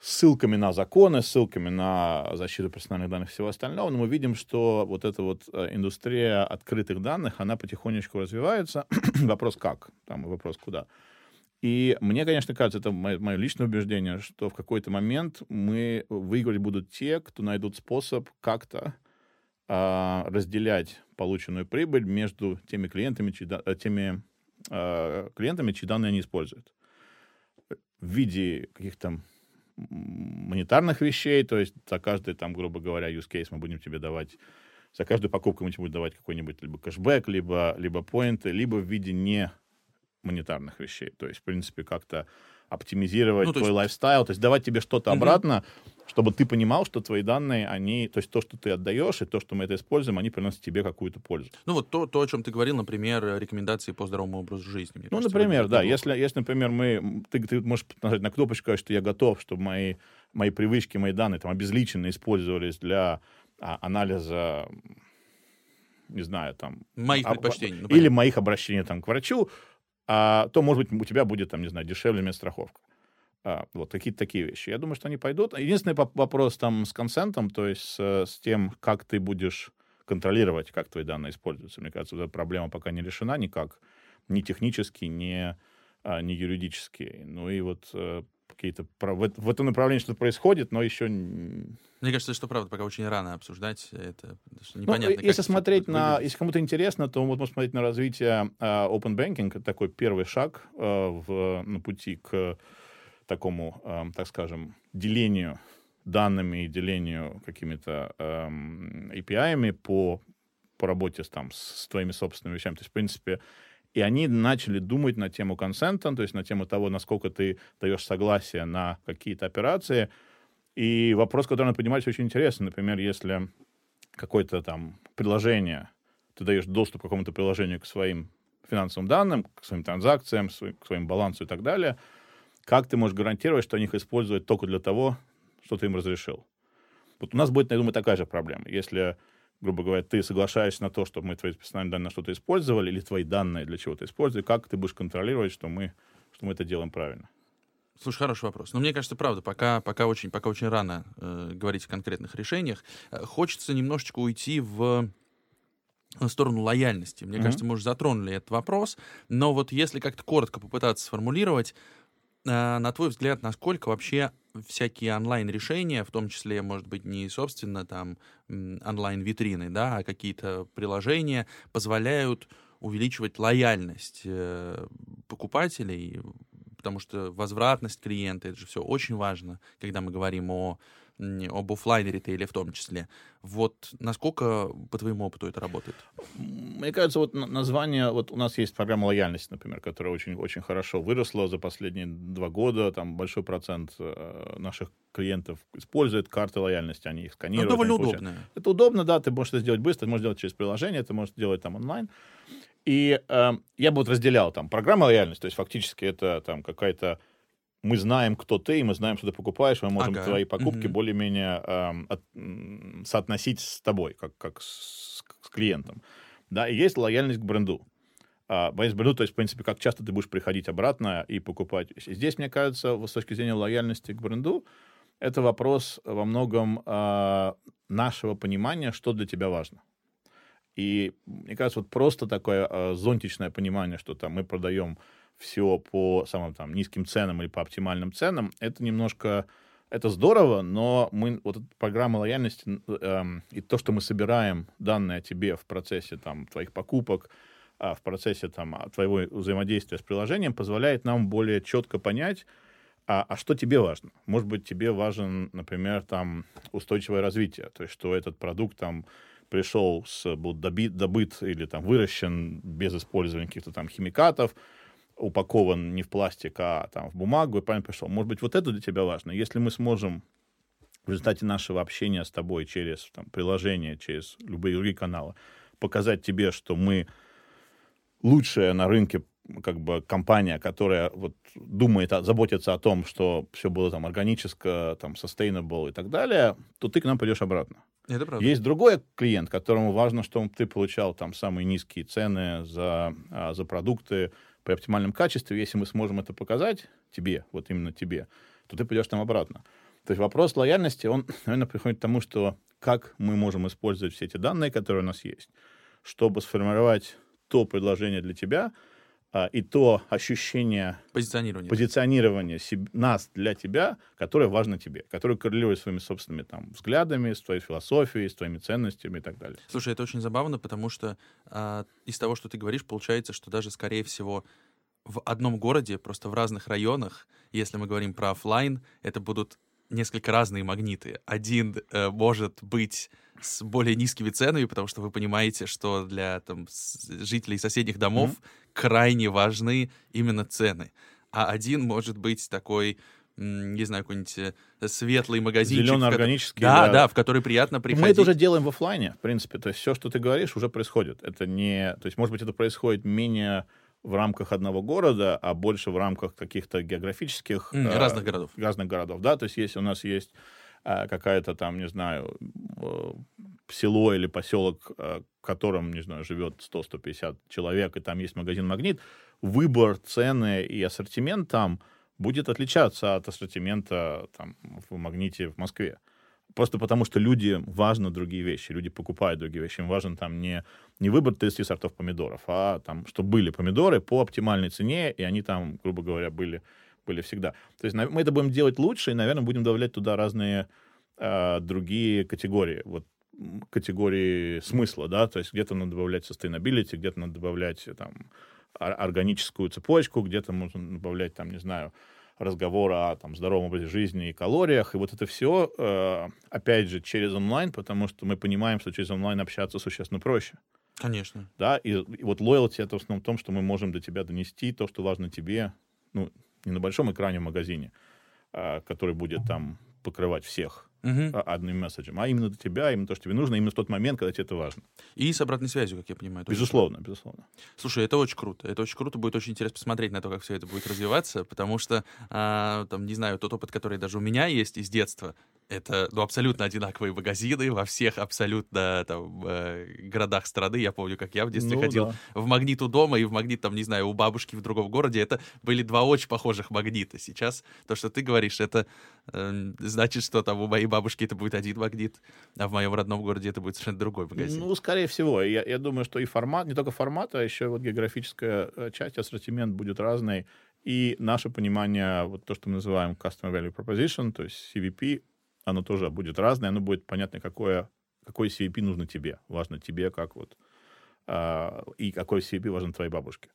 ссылками на законы, ссылками на защиту персональных данных и всего остального, но мы видим, что вот эта вот э, индустрия открытых данных, она потихонечку развивается. вопрос как, там вопрос куда. И мне, конечно, кажется, это мое, личное убеждение, что в какой-то момент мы выигрывать будут те, кто найдут способ как-то а, разделять полученную прибыль между теми клиентами, чьи, э, теми а, клиентами, чьи данные они используют. В виде каких-то монетарных вещей, то есть за каждый, там, грубо говоря, use case мы будем тебе давать, за каждую покупку мы тебе будем давать какой-нибудь либо кэшбэк, либо, либо поинты, либо в виде не монетарных вещей. То есть, в принципе, как-то оптимизировать Ну, твой есть- лайфстайл, то есть давать тебе что-то Мгм. обратно, чтобы ты понимал, что твои данные, они, то есть то, что ты отдаешь, и то, что мы это используем, они приносят тебе какую-то пользу. Ну вот то, то, о чем ты говорил, например, рекомендации по здоровому образу жизни. Ну, кажется, например, да, если, если, например, мы, ты, ты можешь нажать на кнопочку, что я готов, чтобы мои, мои привычки, мои данные там обезличенно использовались для а, анализа, не знаю, там... Моих а, предпочтений. ну, или понятно. моих обращений там к врачу, а, то, может быть, у тебя будет, там, не знаю, дешевле медстраховка. А, вот какие-то такие вещи. Я думаю, что они пойдут. Единственный вопрос там с консентом, то есть с, с тем, как ты будешь контролировать, как твои данные используются. Мне кажется, эта проблема пока не решена никак. Ни технически, ни, а, ни юридически. Ну и вот э, какие-то... В, в этом направлении что-то происходит, но еще... Мне кажется, что правда пока очень рано обсуждать это. Ну, непонятно, как если смотреть на, выглядеть. если кому-то интересно, то вот можно смотреть на развитие а, Open Banking, это такой первый шаг а, в, на пути к такому, а, так скажем, делению данными и делению какими-то API-ами по, по работе с, там, с твоими собственными вещами. То есть, в принципе, и они начали думать на тему консента, то есть на тему того, насколько ты даешь согласие на какие-то операции. И вопрос, который надо понимать, очень интересный. Например, если какое-то там приложение, ты даешь доступ к какому-то приложению к своим финансовым данным, к своим транзакциям, к своим балансу и так далее, как ты можешь гарантировать, что они их используют только для того, что ты им разрешил? Вот у нас будет, я думаю, такая же проблема. Если грубо говоря, ты соглашаешься на то, чтобы мы твои персональные данные на что-то использовали, или твои данные для чего-то использовали, как ты будешь контролировать, что мы, что мы это делаем правильно? Слушай, хороший вопрос. Но мне кажется, правда, пока, пока, очень, пока очень рано э, говорить о конкретных решениях. Э, хочется немножечко уйти в сторону лояльности. Мне mm-hmm. кажется, мы уже затронули этот вопрос. Но вот если как-то коротко попытаться сформулировать, э, на твой взгляд, насколько вообще всякие онлайн-решения, в том числе, может быть, не, собственно, там, онлайн-витрины, да, а какие-то приложения позволяют увеличивать лояльность э, покупателей потому что возвратность клиента, это же все очень важно, когда мы говорим о об офлайн ритейле в том числе. Вот насколько, по твоему опыту, это работает? Мне кажется, вот название, вот у нас есть программа лояльности, например, которая очень, очень хорошо выросла за последние два года. Там большой процент э, наших клиентов использует карты лояльности, они их сканируют. Это довольно удобно. Это удобно, да, ты можешь это сделать быстро, ты можешь сделать через приложение, ты можешь сделать там онлайн. И э, я бы вот разделял там программа лояльности, то есть фактически это там какая-то мы знаем, кто ты, и мы знаем, что ты покупаешь, мы можем ага. твои покупки угу. более-менее э, от, соотносить с тобой, как, как с, с клиентом. Да, и есть лояльность к бренду. А, лояльность к бренду, то есть, в принципе, как часто ты будешь приходить обратно и покупать. Здесь, мне кажется, с точки зрения лояльности к бренду, это вопрос во многом э, нашего понимания, что для тебя важно. И мне кажется, вот просто такое э, зонтичное понимание, что там мы продаем все по самым там низким ценам или по оптимальным ценам, это немножко это здорово, но мы вот эта программа лояльности э, и то, что мы собираем данные о тебе в процессе там твоих покупок, э, в процессе там твоего взаимодействия с приложением, позволяет нам более четко понять, а, а что тебе важно? Может быть, тебе важен, например, там устойчивое развитие, то есть что этот продукт там пришел, с, был добит, добыт или там выращен без использования каких-то там химикатов, упакован не в пластик, а там в бумагу, и правильно пришел. Может быть, вот это для тебя важно. Если мы сможем в результате нашего общения с тобой через там, приложение, через любые другие каналы, показать тебе, что мы лучшая на рынке как бы компания, которая вот думает, заботится о том, что все было там органическое, там sustainable и так далее, то ты к нам пойдешь обратно. Это правда. Есть другой клиент, которому важно, чтобы ты получал там самые низкие цены за, а, за продукты при оптимальном качестве. Если мы сможем это показать тебе, вот именно тебе, то ты пойдешь там обратно. То есть вопрос лояльности, он, наверное, приходит к тому, что как мы можем использовать все эти данные, которые у нас есть, чтобы сформировать то предложение для тебя, и то ощущение позиционирования, позиционирования себе, нас для тебя, которое важно тебе, которое коррелирует своими собственными там, взглядами, с твоей философией, с твоими ценностями и так далее. Слушай, это очень забавно, потому что а, из того, что ты говоришь, получается, что даже, скорее всего, в одном городе, просто в разных районах, если мы говорим про офлайн, это будут несколько разные магниты. Один э, может быть с более низкими ценами, потому что вы понимаете, что для там, жителей соседних домов mm-hmm. Крайне важны именно цены. А один может быть такой не знаю, какой-нибудь э, светлый магазинчик. Зеленый органический. Да, да, да, в который приятно приходить. Мы это уже делаем в офлайне, в принципе. То есть все, что ты говоришь, уже происходит. Это не... То есть, может быть, это происходит менее в рамках одного города, а больше в рамках каких-то географических... Mm, э, разных городов. Разных городов, да. То есть если у нас есть э, какая-то там, не знаю, э, село или поселок, э, в котором, не знаю, живет 100-150 человек, и там есть магазин «Магнит», выбор, цены и ассортимент там будет отличаться от ассортимента там, в «Магните» в Москве. Просто потому, что люди важны другие вещи, люди покупают другие вещи. Им важен там не, не выбор 30 сортов помидоров, а там, чтобы были помидоры по оптимальной цене, и они там, грубо говоря, были, были всегда. То есть мы это будем делать лучше, и, наверное, будем добавлять туда разные э, другие категории. Вот категории смысла, да, то есть где-то надо добавлять sustainability, где-то надо добавлять там органическую цепочку, где-то можно добавлять там, не знаю, разговора о там, здоровом образе жизни и калориях. И вот это все, э, опять же, через онлайн, потому что мы понимаем, что через онлайн общаться существенно проще. Конечно. Да, и, и вот loyalty это в основном в том, что мы можем до тебя донести то, что важно тебе, ну, не на большом экране в магазине, а, который будет там покрывать всех, угу. одним месседжем, а именно до тебя, именно то, что тебе нужно, именно в тот момент, когда тебе это важно. И с обратной связью, как я понимаю. Безусловно, безусловно. Слушай, это очень круто. Это очень круто. Будет очень интересно посмотреть на то, как все это будет развиваться, потому что, а, там, не знаю, тот опыт, который даже у меня есть из детства, Это ну, абсолютно одинаковые магазины во всех абсолютно там, э, городах страны. Я помню, как я в детстве Ну, ходил да. в магнит у дома и в магнит, там, не знаю, у бабушки в другом городе. Это были два очень похожих магнита. Сейчас то, что ты говоришь, это э, значит, что там у моей бабушки это будет один магнит, а в моем родном городе это будет совершенно другой магазин. Ну, скорее всего. Я, я думаю, что и формат, не только формат, а еще вот географическая э, часть, ассортимент будет разный. И наше понимание, вот то, что мы называем Customer Value Proposition, то есть CVP, оно тоже будет разное, оно будет понятно, какое, какой CVP нужно тебе. Важно тебе, как вот а, и какой CVP важен твоей бабушке.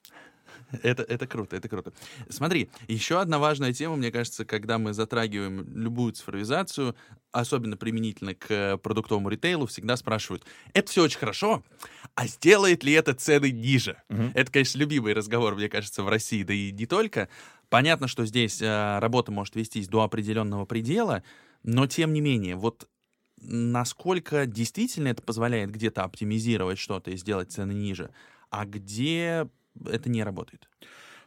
Это, это круто, это круто. Смотри, еще одна важная тема, мне кажется, когда мы затрагиваем любую цифровизацию, особенно применительно к продуктовому ритейлу, всегда спрашивают, это все очень хорошо, а сделает ли это цены ниже? Мгм. Это, конечно, любимый разговор, мне кажется, в России, да и не только. Понятно, что здесь э, работа может вестись до определенного предела, но тем не менее, вот насколько действительно это позволяет где-то оптимизировать что-то и сделать цены ниже, а где это не работает?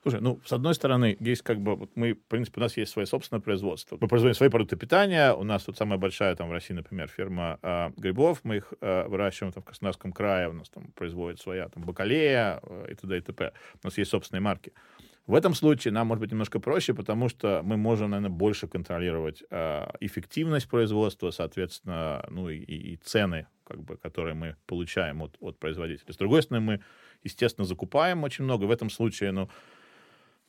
Слушай, ну, с одной стороны, есть как бы, вот мы, в принципе, у нас есть свое собственное производство. Мы производим свои продукты питания. У нас тут самая большая там в России, например, ферма а, грибов. Мы их а, выращиваем там в Краснодарском крае. У нас там производит своя там бакалея а, и т.д. и т.п. У нас есть собственные марки. В этом случае нам может быть немножко проще, потому что мы можем, наверное, больше контролировать а, эффективность производства, соответственно, ну и- и цены, как бы, которые мы получаем от, от производителя. С другой стороны, мы, естественно, закупаем очень много. В этом случае, ну,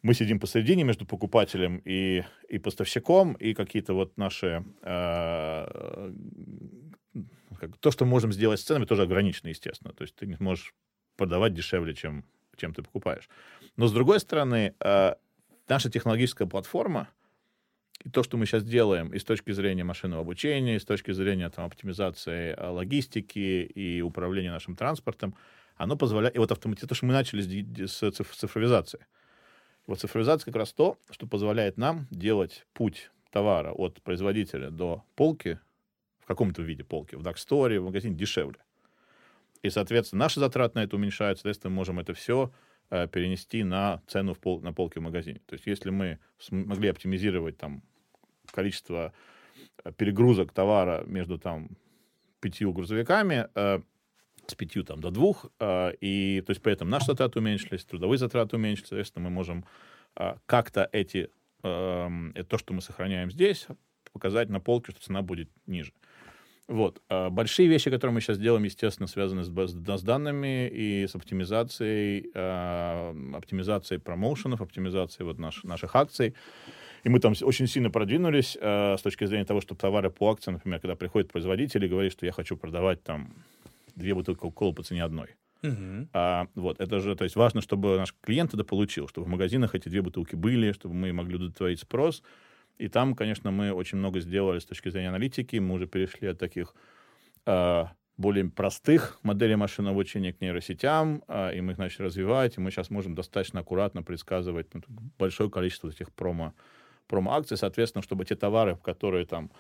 мы сидим посередине между покупателем и, и поставщиком, и какие-то вот наши... э, как- то, что мы можем сделать с ценами, тоже ограничено, естественно. То есть ты не можешь продавать дешевле, чем, чем ты покупаешь. Но, с другой стороны, э, наша технологическая платформа и то, что мы сейчас делаем и с точки зрения машинного обучения, и с точки зрения там, оптимизации э, логистики и управления нашим транспортом, оно позволяет... И вот автоматизация, то, что мы начали с, с циф- цифровизации. Вот цифровизация как раз то, что позволяет нам делать путь товара от производителя до полки, в каком-то виде полки, в Дарксторе, в магазине дешевле. И, соответственно, наши затраты на это уменьшаются, соответственно, мы можем это все перенести на цену в пол, на полке в магазине. То есть если мы смогли оптимизировать там количество э, перегрузок товара между там пятью грузовиками, э, с пятью там до двух, э, и то есть при этом наши затраты уменьшились, трудовые затраты уменьшились, соответственно, мы можем э, как-то эти, э, то, что мы сохраняем здесь, показать на полке, что цена будет ниже. Вот. А Большие вещи, которые мы сейчас делаем, естественно, связаны с, с данными и с оптимизацией, э, оптимизацией промоушенов, оптимизацией вот наш, наших акций. И мы там очень сильно продвинулись э, с точки зрения того, что товары по акции, например, когда приходит производитель и говорит, что я хочу продавать там две бутылки кока по цене одной. Мгм. А, вот, это же, то есть важно, чтобы наш клиент это получил, чтобы в магазинах эти две бутылки были, чтобы мы могли удовлетворить спрос. И там, конечно, мы очень много сделали с точки зрения аналитики. Мы уже перешли от таких а, более простых моделей машинного обучения к нейросетям, а, и мы их начали развивать, и мы сейчас можем достаточно аккуратно предсказывать ну, большое количество этих промо, промо-акций, соответственно, чтобы те товары, которые там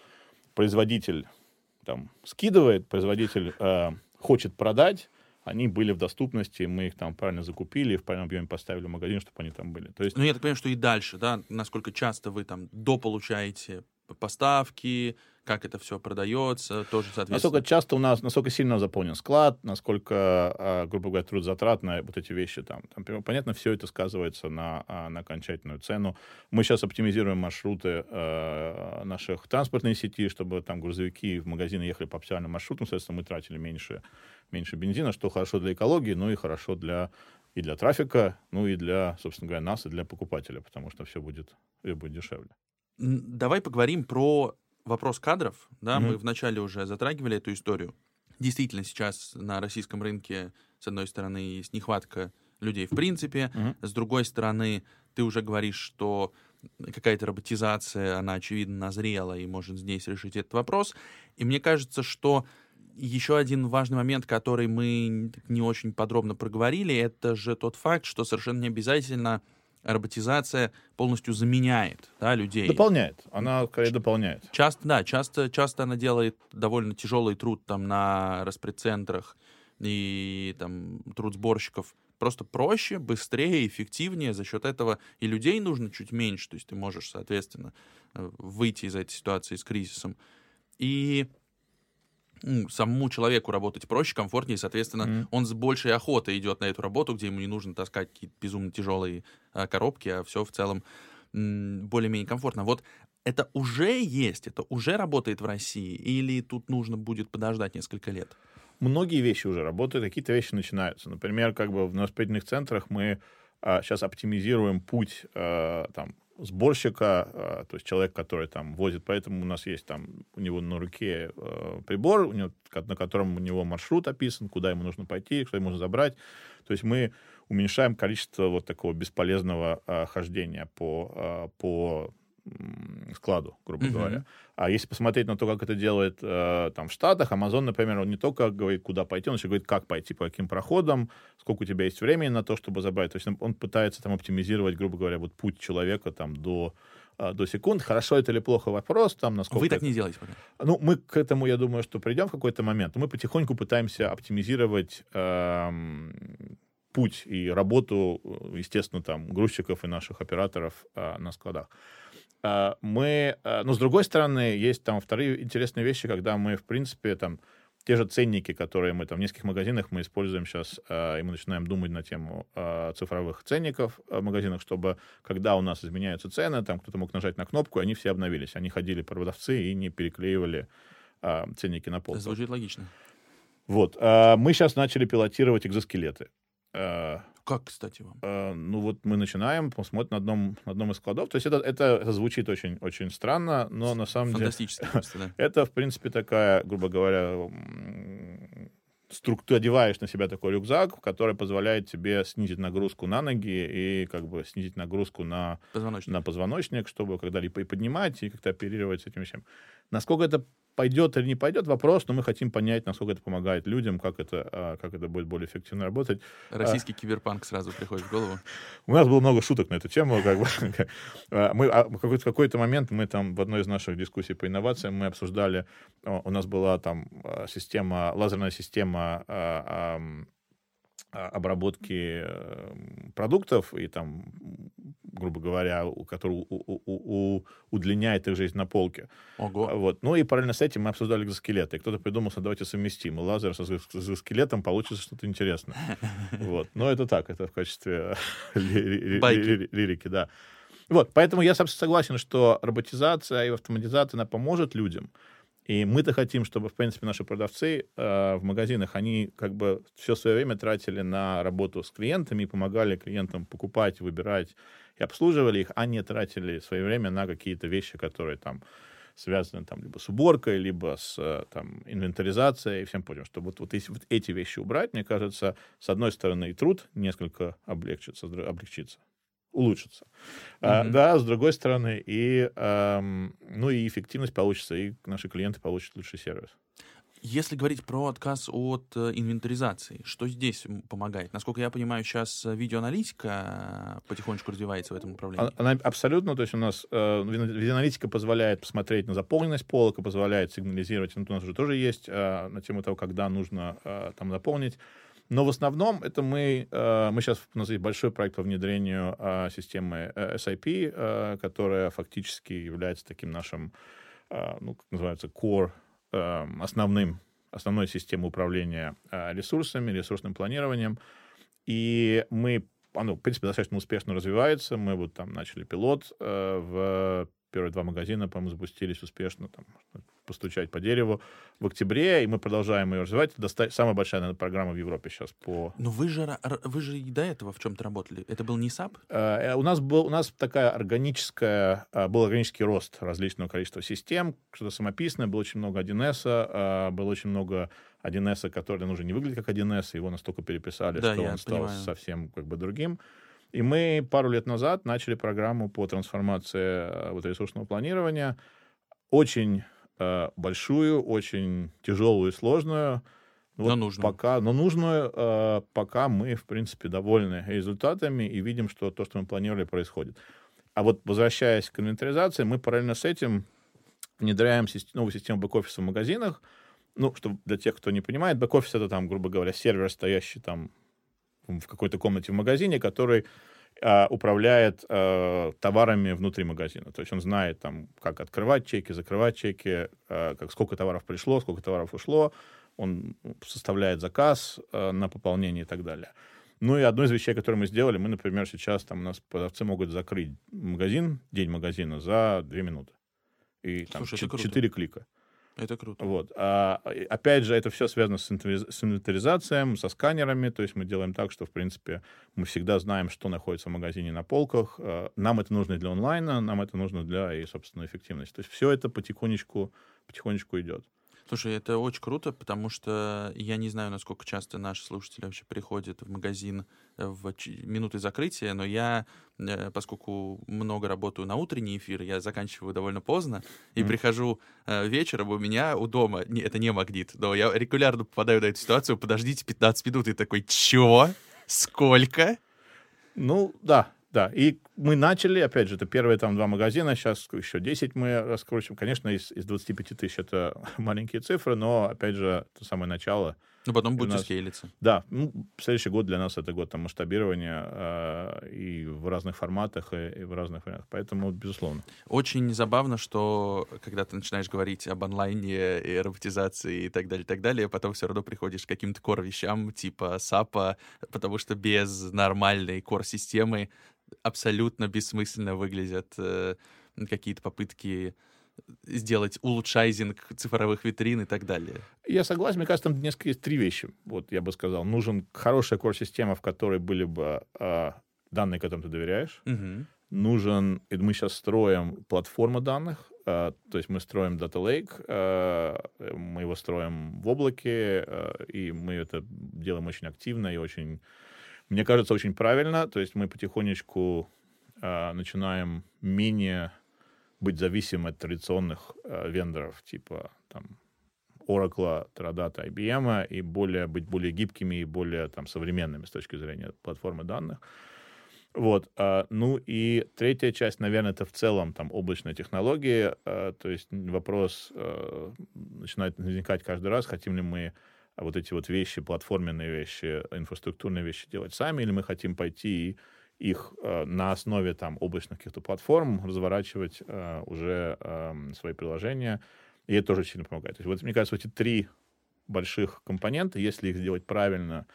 производитель там скидывает, производитель э, хочет продать, они были в доступности, мы их там правильно закупили, в правильном объеме поставили в магазин, чтобы они там были. То есть Ну, я так понимаю, что и дальше, да, насколько часто вы там дополучаете поставки, как это все продается, тоже, соответственно. Насколько часто у нас, насколько сильно заполнен склад, насколько, а, грубо говоря, труд затрат вот эти вещи там. там понятно, все это сказывается на, а, на окончательную цену. Мы сейчас оптимизируем маршруты э, наших транспортной сети, чтобы там грузовики в магазины ехали по оптимальным маршрутам, соответственно, мы тратили меньше, меньше бензина, что хорошо для экологии, но и хорошо для и для трафика, ну и для, собственно говоря, нас, и для покупателя, потому что все будет, и будет дешевле. Давай поговорим про вопрос кадров. Да, Мгм. мы вначале уже затрагивали эту историю. Действительно, сейчас на российском рынке, с одной стороны, есть нехватка людей в принципе, Мгм. с другой стороны, ты уже говоришь, что какая-то роботизация, она, очевидно, назрела и может здесь решить этот вопрос. И мне кажется, что еще один важный момент, который мы не очень подробно проговорили, это же тот факт, что совершенно не обязательно роботизация полностью заменяет да, людей. Дополняет. Она скорее дополняет. Часто, да, часто, часто она делает довольно тяжелый труд там на распредцентрах и там труд сборщиков просто проще, быстрее, эффективнее. За счет этого и людей нужно чуть меньше. То есть ты можешь, соответственно, э, выйти из этой ситуации с кризисом. и ну, самому человеку работать проще, комфортнее, соответственно, mm-hmm. он с большей охотой идет на эту работу, где ему не нужно таскать какие-то безумно тяжелые а, коробки, а все в целом более-менее комфортно. Вот это уже есть, это уже работает в России, или тут нужно будет подождать несколько лет? Многие вещи уже работают, какие-то вещи начинаются. Например, как бы в воспитательных центрах мы а, сейчас оптимизируем путь а, там, сборщика, а, то есть человек, который там возит, поэтому у нас есть там у него на руке а, прибор, у него, на котором у него маршрут описан, куда ему нужно пойти, что ему нужно забрать. То есть мы уменьшаем количество вот такого бесполезного а, хождения по, а, по складу, грубо uh-huh. говоря. А если посмотреть на то, как это делает э, там в Штатах, Amazon, например, он не только говорит, куда пойти, он еще говорит, как пойти, по каким проходам, сколько у тебя есть времени на то, чтобы забрать. То есть он, пытается там оптимизировать, грубо говоря, вот путь человека там до э, до секунд. Хорошо это или плохо вопрос, там, насколько... Вы так это... не делаете пока? Ну, мы к этому, я думаю, что придем в какой-то момент. Мы потихоньку пытаемся оптимизировать эм, путь и работу, естественно, там, грузчиков и наших операторов э, на складах. А, мы, а, но с другой стороны, есть там вторые интересные вещи, когда мы, в принципе, там, те же ценники, которые мы там в нескольких магазинах мы используем сейчас, и мы начинаем думать на тему цифровых ценников в магазинах, чтобы, когда у нас изменяются цены, там кто-то мог нажать на кнопку, они все обновились. Они ходили продавцы и не переклеивали ценники на пол. Это звучит логично. Вот. Мы сейчас начали пилотировать экзоскелеты. Как, кстати, вам? Э, ну вот мы начинаем, посмотрим на одном, на одном из складов. То есть это, это, звучит очень, очень странно, но на самом деле... Фантастически да. Это, в принципе, такая, грубо говоря, структура, одеваешь на себя такой рюкзак, который позволяет тебе снизить нагрузку на ноги и как бы снизить нагрузку на позвоночник, на позвоночник чтобы когда-либо и поднимать, и как-то оперировать с этим всем. Насколько это пойдет или не пойдет, вопрос, но мы хотим понять, насколько это помогает людям, как это, а, как это будет более эффективно работать. Российский а, киберпанк сразу приходит в голову. У нас было много шуток на эту тему. Как бы. А, мы, а, в какой-то, какой-то момент мы там в одной из наших дискуссий по инновациям мы обсуждали, у нас была там система, лазерная система обработки эм, продуктов и там, грубо говоря, который у, у, у, удлиняет их жизнь на полке. Ого. Вот. Ну и параллельно с этим мы обсуждали экзоскелеты. И кто-то придумал, что давайте совместим. И лазер с экзоскелетом получится что-то интересное. Вот. Но это так, это в качестве лирики, да. Вот, поэтому я согласен, что роботизация и автоматизация, она поможет людям, и мы-то хотим, чтобы, в принципе, наши продавцы э, в магазинах, они как бы все свое время тратили на работу с клиентами помогали клиентам покупать, выбирать и обслуживали их, а не тратили свое время на какие-то вещи, которые там связаны там либо с уборкой, либо с э, там, инвентаризацией и всем прочим. Чтобы вот, вот, если вот эти вещи убрать, мне кажется, с одной стороны и труд несколько облегчится, облегчится улучшится. Mm-hmm. А, да, с другой стороны, и, эм, ну, и эффективность получится, и наши клиенты получат лучший сервис. Если говорить про отказ от э, инвентаризации, что здесь помогает? Насколько я понимаю, сейчас видеоаналитика э, потихонечку развивается в этом направлении. Она, абсолютно, то есть у нас э, видеоаналитика позволяет посмотреть на заполненность полок, и позволяет сигнализировать, ну, у нас уже тоже есть э, на тему того, когда нужно э, там заполнить. Но в основном это мы, э, мы сейчас, у нас есть большой проект по внедрению э, системы э, SIP, которая фактически является таким нашим, ну, как называется, core, основным, основной системой управления ресурсами, ресурсным планированием. И мы оно, в принципе, достаточно успешно развивается. Мы вот там начали пилот в первые два магазина, по-моему, запустились успешно, там, постучать по дереву в октябре, и мы продолжаем ее развивать. Это самая большая, наверное, программа в Европе сейчас по... Но вы же, вы же и до этого в чем-то работали. Это был не SAP? Э, у нас был у нас такая органическая, э, был органический рост различного количества систем, что-то самописное, было очень много 1С, э, было очень много 1С, который ну, уже не выглядит как 1С, его настолько переписали, да, что он стал понимаю. совсем как бы другим. И мы пару лет назад начали программу по трансформации вот, ресурсного планирования. Очень э, большую, очень тяжелую и сложную. Вот но нужную. Пока, но нужную, э, пока мы, в принципе, довольны результатами и видим, что то, что мы планировали, происходит. А вот возвращаясь к инвентаризации, мы параллельно с этим внедряем новую систему бэк-офиса в магазинах. Ну, чтобы для тех, кто не понимает, бэк-офис — это там, грубо говоря, сервер, стоящий там в какой-то комнате в магазине, который а, управляет э, товарами внутри магазина. То есть он знает, там, как открывать чеки, закрывать чеки, э, как, сколько товаров пришло, сколько товаров ушло. Он составляет заказ э, на пополнение и так далее. Ну и одно из вещей, которые мы сделали, мы, например, сейчас там у нас продавцы могут закрыть магазин, день магазина за две минуты. И там Слушай, это четыре клика. Это круто. Вот. А, опять же, это все связано с, инвентариз- с инвентаризацией, со сканерами. То есть мы делаем так, что, в принципе, мы всегда знаем, что находится в магазине на полках. А, Нам это нужно для онлайна, нам это нужно для, и, собственно, эффективности. То есть все это потихонечку, потихонечку идет. Слушай, это очень круто, потому что я не знаю, насколько часто наши слушатели вообще приходят в магазин в ч- минуты закрытия, но я, э, поскольку много работаю на утренний эфир, я заканчиваю довольно поздно и Мгм. прихожу э, вечером, у меня у дома, не, это не магнит, но я регулярно попадаю на эту ситуацию, подождите 15 минут, и такой, чё? Сколько? Ну, да, да. И мы начали, опять же, это первые там два магазина, сейчас еще 10 мы раскрутим. Конечно, из, из 25 тысяч это маленькие цифры, но, опять же, это самое начало. Ну, потом будете нас- скейлиться. Да, ну, следующий год для нас это год там, масштабирования э, и в разных форматах, и, и в разных вариантах. Поэтому, безусловно. Очень забавно, что когда ты начинаешь говорить об онлайне и роботизации и так далее, и так далее, потом все равно приходишь к каким-то core-вещам типа SAP, потому что без нормальной core-системы абсолютно бессмысленно выглядят э, какие-то попытки сделать улучшайзинг цифровых витрин и так далее. Я согласен, мне кажется, там несколько есть три вещи. Вот я бы сказал. Нужен хорошая core-система, в которой были бы э, данные, которым ты доверяешь. Мгм. нужен, и мы сейчас строим платформу данных, э, то есть мы строим Data Lake, э, мы его строим в облаке, э, и мы это делаем очень активно и очень, мне кажется, очень правильно, то есть мы потихонечку э, начинаем менее быть зависимы от традиционных э, вендоров, типа там Oracle, Teradata, IBM, и более, быть более гибкими и более там, современными с точки зрения платформы данных. Вот. а, Ну и третья часть, наверное, это в целом там облачные технологии. То есть вопрос начинает возникать каждый раз, хотим ли мы вот эти вот вещи, платформенные вещи, инфраструктурные вещи делать сами, или мы хотим пойти и их э, на основе там облачных каких-то платформ разворачивать э, уже эм, свои приложения. И это тоже сильно помогает. То есть вот, мне кажется, эти три больших компонента, если их сделать правильно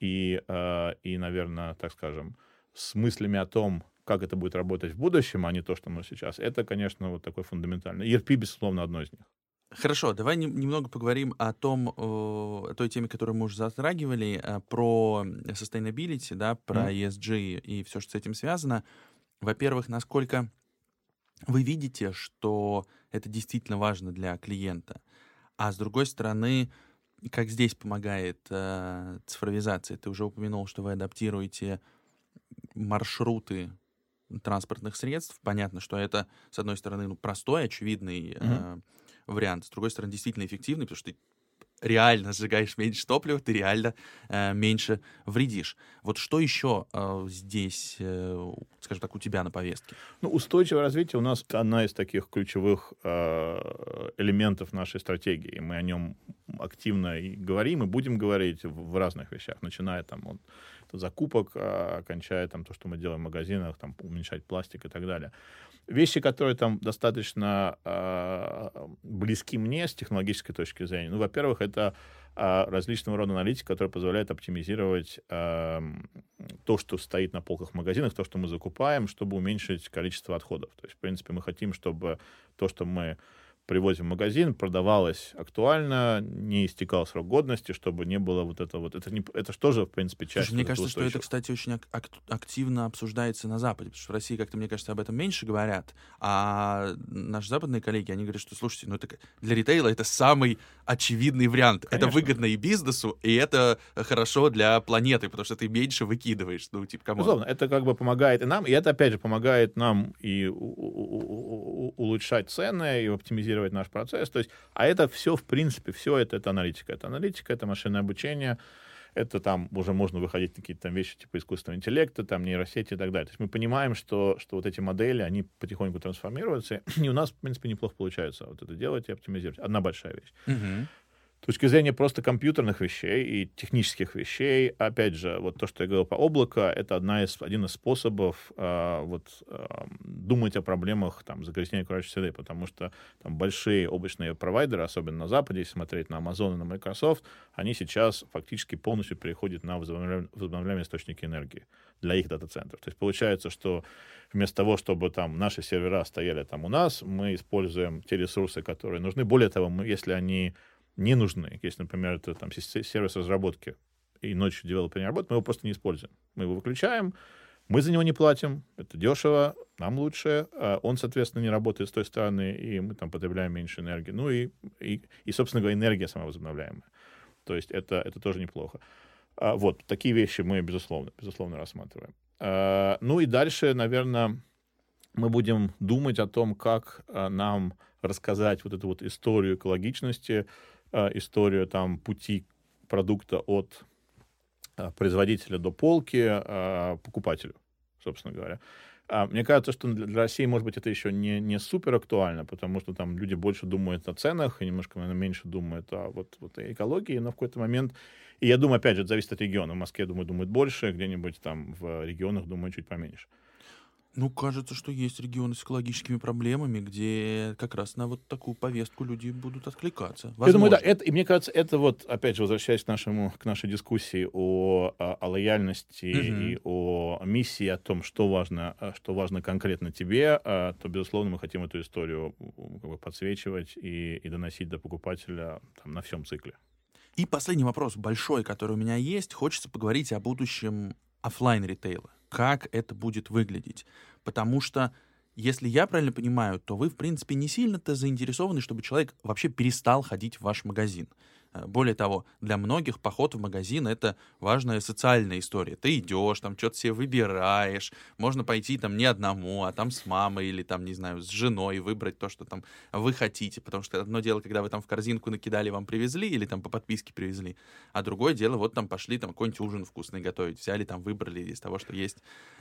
и, э, и наверное, так скажем, с мыслями о том, как это будет работать в будущем, а не то, что мы сейчас, это, конечно, вот такой фундаментальный. ERP, безусловно, одно из них. Хорошо, давай нем- немного поговорим о том, о той теме, которую мы уже затрагивали, э, про sustainability, да, про Мгм. ESG и все, что с этим связано. Во-первых, насколько вы видите, что это действительно важно для клиента, а с другой стороны, как здесь помогает э, цифровизация? Ты уже упомянул, что вы адаптируете маршруты транспортных средств. Понятно, что это, с одной стороны, ну, простой, очевидный э, вариант, с другой стороны, действительно эффективный, потому что ты реально сжигаешь меньше топлива, ты реально э, меньше вредишь. Вот что еще э, здесь, э, скажем так, у тебя на повестке? Ну, устойчивое развитие у нас одна из таких ключевых э, элементов нашей стратегии. Мы о нем активно и говорим, и будем говорить в, в разных вещах, начиная там от закупок, а, кончая там то, что мы делаем в магазинах, там уменьшать пластик и так далее. Вещи, которые там достаточно э, близки мне с технологической точки зрения. Ну, во-первых, это э, различного рода аналитика, которая позволяет оптимизировать э, то, что стоит на полках в магазинах, то, что мы закупаем, чтобы уменьшить количество отходов. То есть, в принципе, мы хотим, чтобы то, что мы привозим в магазин, продавалось актуально, не истекал срок годности, чтобы не было вот это вот. Это, не, это же тоже, в принципе, часть Слушай, мне этого кажется, что это, кстати, очень ак- ак- активно обсуждается на Западе, потому что в России как-то, мне кажется, об этом меньше говорят, а наши западные коллеги, они говорят, что, слушайте, ну это для ритейла это самый очевидный вариант. Это Конечно. выгодно и бизнесу, и это хорошо для планеты, потому что ты меньше выкидываешь. Ну, типа, кому? Безусловно, это как бы помогает и нам, и это, опять же, помогает нам и улучшать цены, и оптимизировать наш процесс. То есть, а это все, в принципе, все это, это аналитика. Это аналитика, это машинное обучение, это там уже можно выходить на какие-то там вещи типа искусственного интеллекта, там нейросети и так далее. То есть мы понимаем, что, что вот эти модели, они потихоньку трансформируются, и у нас, в принципе, неплохо получается вот это делать и оптимизировать. Одна большая вещь. Мгм. С точки зрения просто компьютерных вещей и технических вещей, опять же, вот то, что я говорил по облаку, это одна из, один из способов э, вот, э, думать о проблемах там, загрязнения окружающей среды, потому что там большие облачные провайдеры, особенно на Западе, если смотреть на Amazon и на Microsoft, они сейчас фактически полностью переходят на возобновляемые источники энергии для их дата-центров. То есть получается, что вместо того, чтобы там наши сервера стояли там у нас, мы используем те ресурсы, которые нужны. Более того, мы, если они не нужны. Если, например, это там сервис разработки и ночью девелопер не работает, мы его просто не используем. Мы его выключаем, мы за него не платим, это дешево, нам лучше, а он, соответственно, не работает с той стороны, и мы там потребляем меньше энергии. Ну и, и, и собственно говоря, энергия сама возобновляемая. То есть это, это тоже неплохо. А, вот, такие вещи мы, безусловно, безусловно рассматриваем. А, ну и дальше, наверное, мы будем думать о том, как нам рассказать вот эту вот историю экологичности, историю там пути продукта от э, производителя до полки э, покупателю, собственно говоря. А мне кажется, что для России, может быть, это еще не, не супер актуально, потому что там люди больше думают о ценах и немножко наверное, меньше думают о вот, вот экологии, но в какой-то момент... И я думаю, опять же, это зависит от региона. В Москве, думаю, думают больше, где-нибудь там в регионах, думаю, чуть поменьше. Ну, кажется, что есть регионы с экологическими проблемами, где как раз на вот такую повестку люди будут откликаться. Возможно. Я думаю, да, это, и мне кажется, это вот, опять же, возвращаясь к, нашему, к нашей дискуссии о, о, о лояльности угу. и о миссии, о том, что важно, а, что важно конкретно тебе, а, то, безусловно, мы хотим эту историю как бы, подсвечивать и, и доносить до покупателя там, на всем цикле. И последний вопрос, большой, который у меня есть. Хочется поговорить о будущем офлайн ритейла как это будет выглядеть. Потому что, если я правильно понимаю, то вы, в принципе, не сильно-то заинтересованы, чтобы человек вообще перестал ходить в ваш магазин. Э, более того, для многих поход в магазин — это важная социальная история. Ты идешь, там что-то себе выбираешь, можно пойти там не одному, а там с мамой или там, не знаю, с женой выбрать то, что там вы хотите. Потому что одно дело, когда вы там в корзинку накидали, вам привезли или там по подписке привезли, а другое дело, вот там пошли там какой-нибудь ужин вкусный готовить, взяли там, выбрали из того, что есть.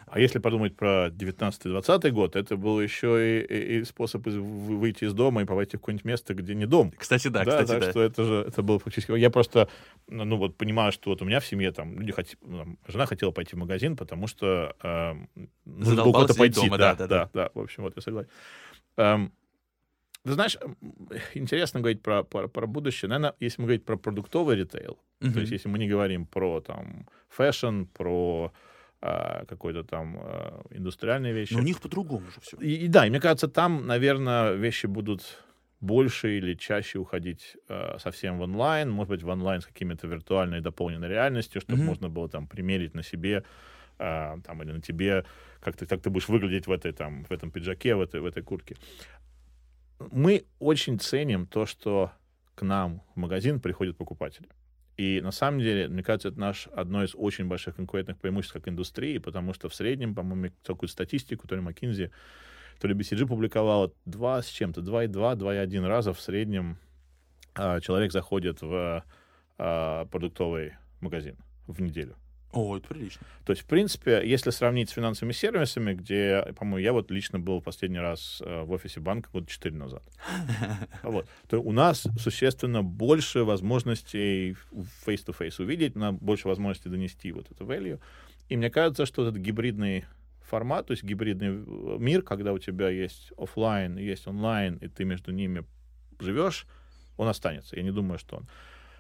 А если подумать про 19-20 год, это был еще и, и, способ выйти из дома и пойти в какое-нибудь место, где не дом. Кстати, да, да кстати, так да. что это же это был фактически... Я просто, ну вот, понимаю, что вот у меня в семье там люди хот... Ну, жена хотела пойти в магазин, потому что э, нужно было куда-то пойти. Дома, да, да, да, да, да. В общем, вот я согласен. Эм, ты знаешь, интересно говорить про, про, про будущее. Наверное, если мы говорить про продуктовый ритейл, uh-huh. то есть если мы не говорим про там fashion, про а, какой-то там а, индустриальные вещи. Но у них по-другому же все. И, и да, и мне кажется, там, наверное, вещи будут больше или чаще уходить э, совсем в онлайн, может быть, в онлайн с какими-то виртуальной дополненной реальностью, чтобы mm-hmm. можно было там примерить на себе э, там, или на тебе, как ты, как ты будешь выглядеть в, этой, там, в этом пиджаке, в этой, в этой куртке. Мы очень ценим то, что к нам в магазин приходят покупатели. И на самом деле, мне кажется, это наш одно из очень больших конкурентных преимуществ как индустрии, потому что в среднем, по-моему, такую статистику, то ли McKinsey то ли BCG публиковала, два с чем-то, 2,2, 2,1 раза в среднем а, человек заходит в а, продуктовый магазин в неделю. О, это прилично. То есть, в принципе, если сравнить с финансовыми сервисами, где, по-моему, я вот лично был последний раз э, в офисе банка год 4 назад, вот, то у нас существенно больше возможностей face-to-face увидеть, на больше возможностей донести вот это value. И мне кажется, что этот гибридный формат, то есть гибридный э, мир, когда у тебя есть офлайн, есть онлайн, и ты между ними живешь, он останется. Я не думаю, что он.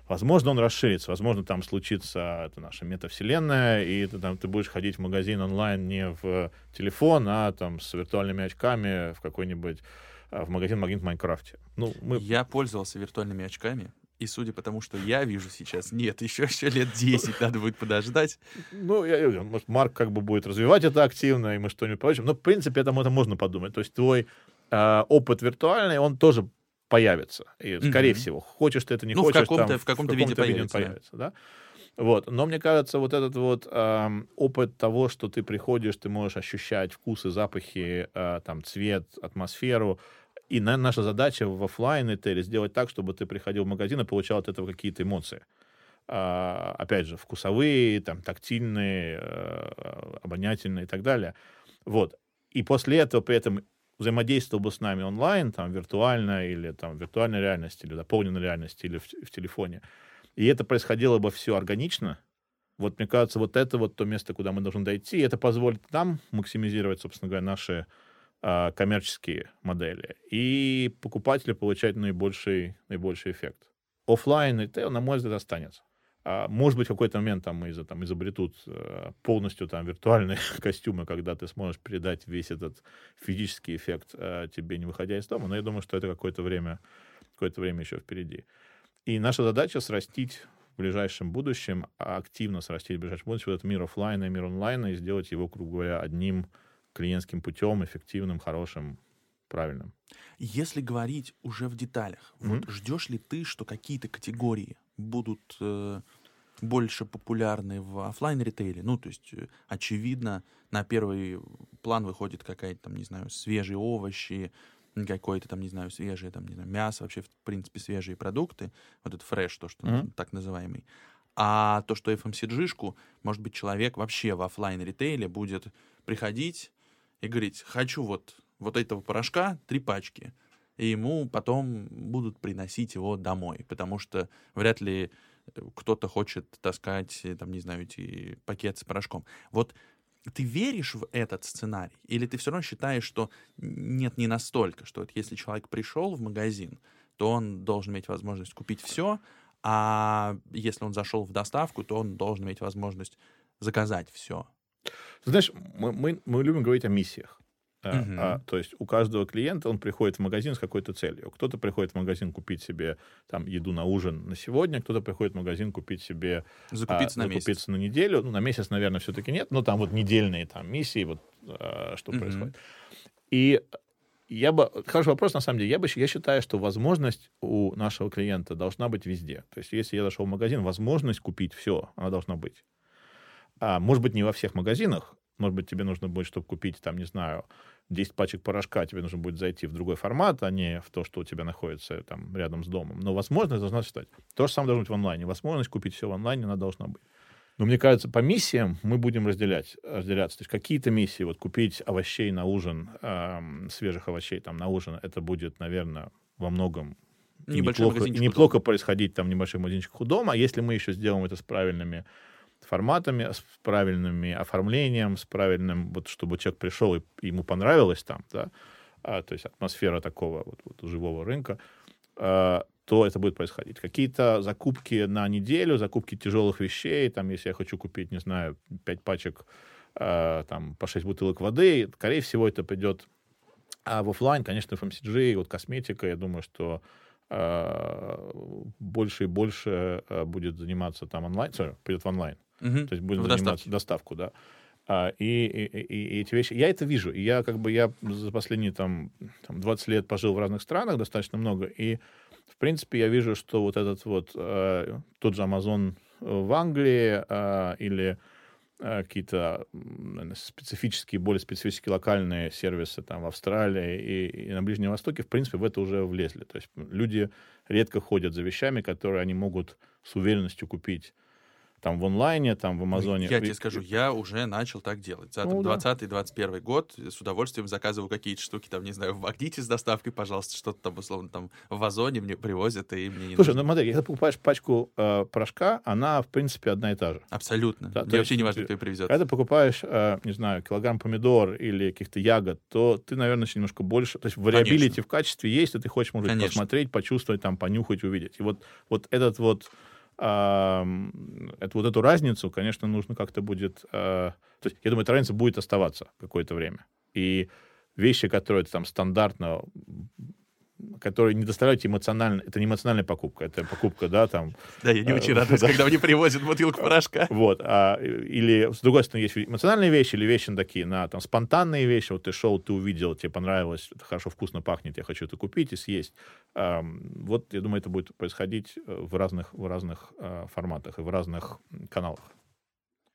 Возможно, он расширится, возможно, там случится это наша метавселенная, и ты, там, ты будешь ходить в магазин онлайн не в телефон, а там с виртуальными очками в какой-нибудь а, в магазин Магнит Майнкрафте. Ну, мы... Я пользовался виртуальными очками. И судя по тому, что я вижу сейчас, нет, еще, еще лет 10 надо будет подождать. Ну, я, может, Марк как бы будет развивать это активно, и мы что-нибудь получим. Но, в принципе, это, это можно подумать. То есть твой э, опыт виртуальный, он тоже появится. И, скорее mm-hmm. всего, хочешь ты это, не ну, хочешь, в каком-то, там, в каком-то, в каком-то виде, появится, виде появится. Да? Вот. Но мне кажется, вот этот вот э, опыт того, что ты приходишь, ты можешь ощущать вкусы, запахи, э, там, цвет, атмосферу, и на, наша задача в офлайн ритейле сделать так, чтобы ты приходил в магазин и получал от этого какие-то эмоции. А, опять же, вкусовые, там, тактильные, а, обонятельные и так далее. Вот. И после этого при этом взаимодействовал бы с нами онлайн, там, виртуально, или там, виртуальной реальности, или дополненной реальности, или в, в телефоне, и это происходило бы все органично, вот, мне кажется, вот это вот то место, куда мы должны дойти, и это позволит нам максимизировать, собственно говоря, наши а, коммерческие модели, и покупателю получать наибольший, наибольший эффект. Оффлайн ритейл, на мой взгляд, останется. А, может быть, в какой-то момент там, из, там изобретут э, полностью там виртуальные костюмы, когда ты сможешь передать весь этот физический эффект э, тебе, не выходя из дома, но я думаю, что это какое-то время, какое-то время еще впереди. И наша задача срастить в ближайшем будущем, а активно срастить в ближайшем будущем этот мир офлайна и мир онлайна и сделать его, грубо говоря, одним клиентским путем, эффективным, хорошим, правильным. Если говорить уже в деталях, mm-hmm. вот ждешь ли ты, что какие-то категории будут э, больше популярны в офлайн ритейле? Ну, то есть, э, очевидно, на первый план выходит какая-то там, не знаю, свежие овощи, какое-то там, не знаю, свежее, там, не знаю, мясо, вообще, в принципе, свежие продукты, вот этот фреш, то, что mm-hmm. так называемый. А то, что FMCG-шку, может быть, человек вообще в офлайн ритейле будет приходить и говорить, хочу вот, вот этого порошка, три пачки, и ему потом будут приносить его домой, потому что вряд ли э, кто-то хочет таскать, э, там, не знаю, эти пакеты с порошком. Вот ты веришь в этот сценарий? Или ты все равно считаешь, что нет, не настолько, что вот если человек пришел в магазин, то он должен иметь возможность купить все, а если он зашел в доставку, то он должен иметь возможность заказать все. Знаешь, мы, мы, мы любим говорить о миссиях. Uh-huh. А, то есть у каждого клиента он приходит в магазин с какой-то целью. Кто-то приходит в магазин купить себе там еду на ужин на сегодня, кто-то приходит в магазин купить себе закупиться, а, на, закупиться месяц. на неделю. Ну, на месяц, наверное, все-таки нет, но там вот недельные там миссии, вот а, что uh-huh. происходит. И я бы... Хороший вопрос, на самом деле. Я, бы, я считаю, что возможность у нашего клиента должна быть везде. То есть если я зашел в магазин, возможность купить все, она должна быть. А, может быть, не во всех магазинах, может быть, тебе нужно будет, чтобы купить, там, не знаю, 10 пачек порошка, тебе нужно будет зайти в другой формат, а не в то, что у тебя находится там рядом с домом. Но возможность должна стать. То же самое должно быть в онлайне. Возможность купить все в онлайне, она должна быть. Но мне кажется, по миссиям мы будем разделять, разделяться. То есть какие-то миссии, вот купить овощей на ужин, эм, свежих овощей там на ужин, это будет, наверное, во многом неплохо, неплохо происходить там в небольших магазинчиках у дома. А если мы еще сделаем это с правильными форматами, с правильными оформлением, с правильным, вот чтобы человек пришел и ему понравилось там, да, а, то есть атмосфера такого вот, вот живого рынка, а, то это будет происходить. Какие-то закупки на неделю, закупки тяжелых вещей, там, если я хочу купить, не знаю, 5 пачек, а, там, по 6 бутылок воды, скорее всего, это придет а в офлайн, конечно, FMCG, вот косметика, я думаю, что больше и больше а, будет заниматься там онлайн, sorry, придет в онлайн. Угу. То есть будем в заниматься доставке. доставку, да. А, и, и, и, и эти вещи, я это вижу. И я как бы, я за последние там, там 20 лет пожил в разных странах достаточно много, и в принципе я вижу, что вот этот вот э, тот же Amazon в Англии э, или э, какие-то наверное, специфические, более специфические локальные сервисы там в Австралии и, и на Ближнем Востоке, в принципе, в это уже влезли. То есть люди редко ходят за вещами, которые они могут с уверенностью купить там в онлайне, там в Амазоне. Я тебе скажу, я уже начал так делать. За ну, 20-21 да. год с удовольствием заказываю какие-то штуки, там, не знаю, в Магните с доставкой, пожалуйста, что-то там, условно, там в Озоне мне привозят, и мне не Слушай, нужно. ну смотри, если покупаешь пачку э, порошка, она, в принципе, одна и та же. Абсолютно. Да, мне вообще не важно, кто ее привезет. Когда ты покупаешь, э, не знаю, килограмм помидор или каких-то ягод, то ты, наверное, немножко больше... То есть вариабилити в качестве есть, и ты хочешь, может быть, посмотреть, почувствовать, там, понюхать, увидеть. И вот, вот этот вот это, вот эту разницу, конечно, нужно как-то будет... А, то есть, я думаю, эта разница будет оставаться какое-то время. И вещи, которые там стандартно которые не доставляют эмоционально... Это не эмоциональная покупка, это покупка, да, там... Да, я не очень э, радуюсь, когда мне привозят бутылку порошка. Вот. А, или, с другой стороны, есть эмоциональные вещи или вещи такие, на там спонтанные вещи. Вот ты шел, ты увидел, тебе понравилось, это хорошо, вкусно пахнет, я хочу это купить и съесть. Вот, я думаю, это будет происходить э, в разных, в разных э, форматах и в разных каналах.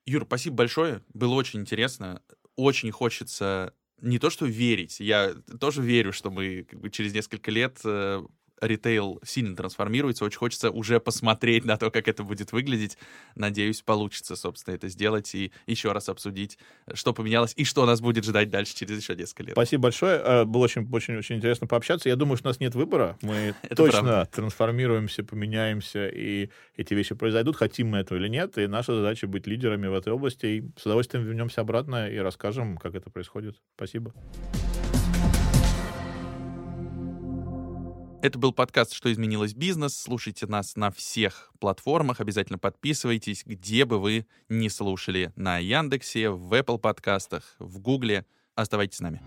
Юр, спасибо большое. Было очень интересно. Очень хочется не то что верить, я тоже верю, что мы как бы, через несколько лет э, ритейл сильно трансформируется. Очень хочется уже посмотреть на то, как это будет выглядеть. Надеюсь, получится, собственно, это сделать и еще раз обсудить, что поменялось и что нас будет ждать дальше через еще несколько лет. Спасибо большое. Э, было очень, очень, очень интересно пообщаться. Я думаю, что у нас нет выбора. Мы точно правда. трансформируемся, поменяемся, и эти вещи произойдут, хотим мы этого или нет. И наша задача быть лидерами в этой области. И с удовольствием вернемся обратно и расскажем, как это происходит. Спасибо. Это был подкаст «Что изменилось бизнес». Слушайте нас на всех платформах. Обязательно подписывайтесь, где бы вы не слушали. На Яндексе, в Apple подкастах, в Гугле. Оставайтесь с нами.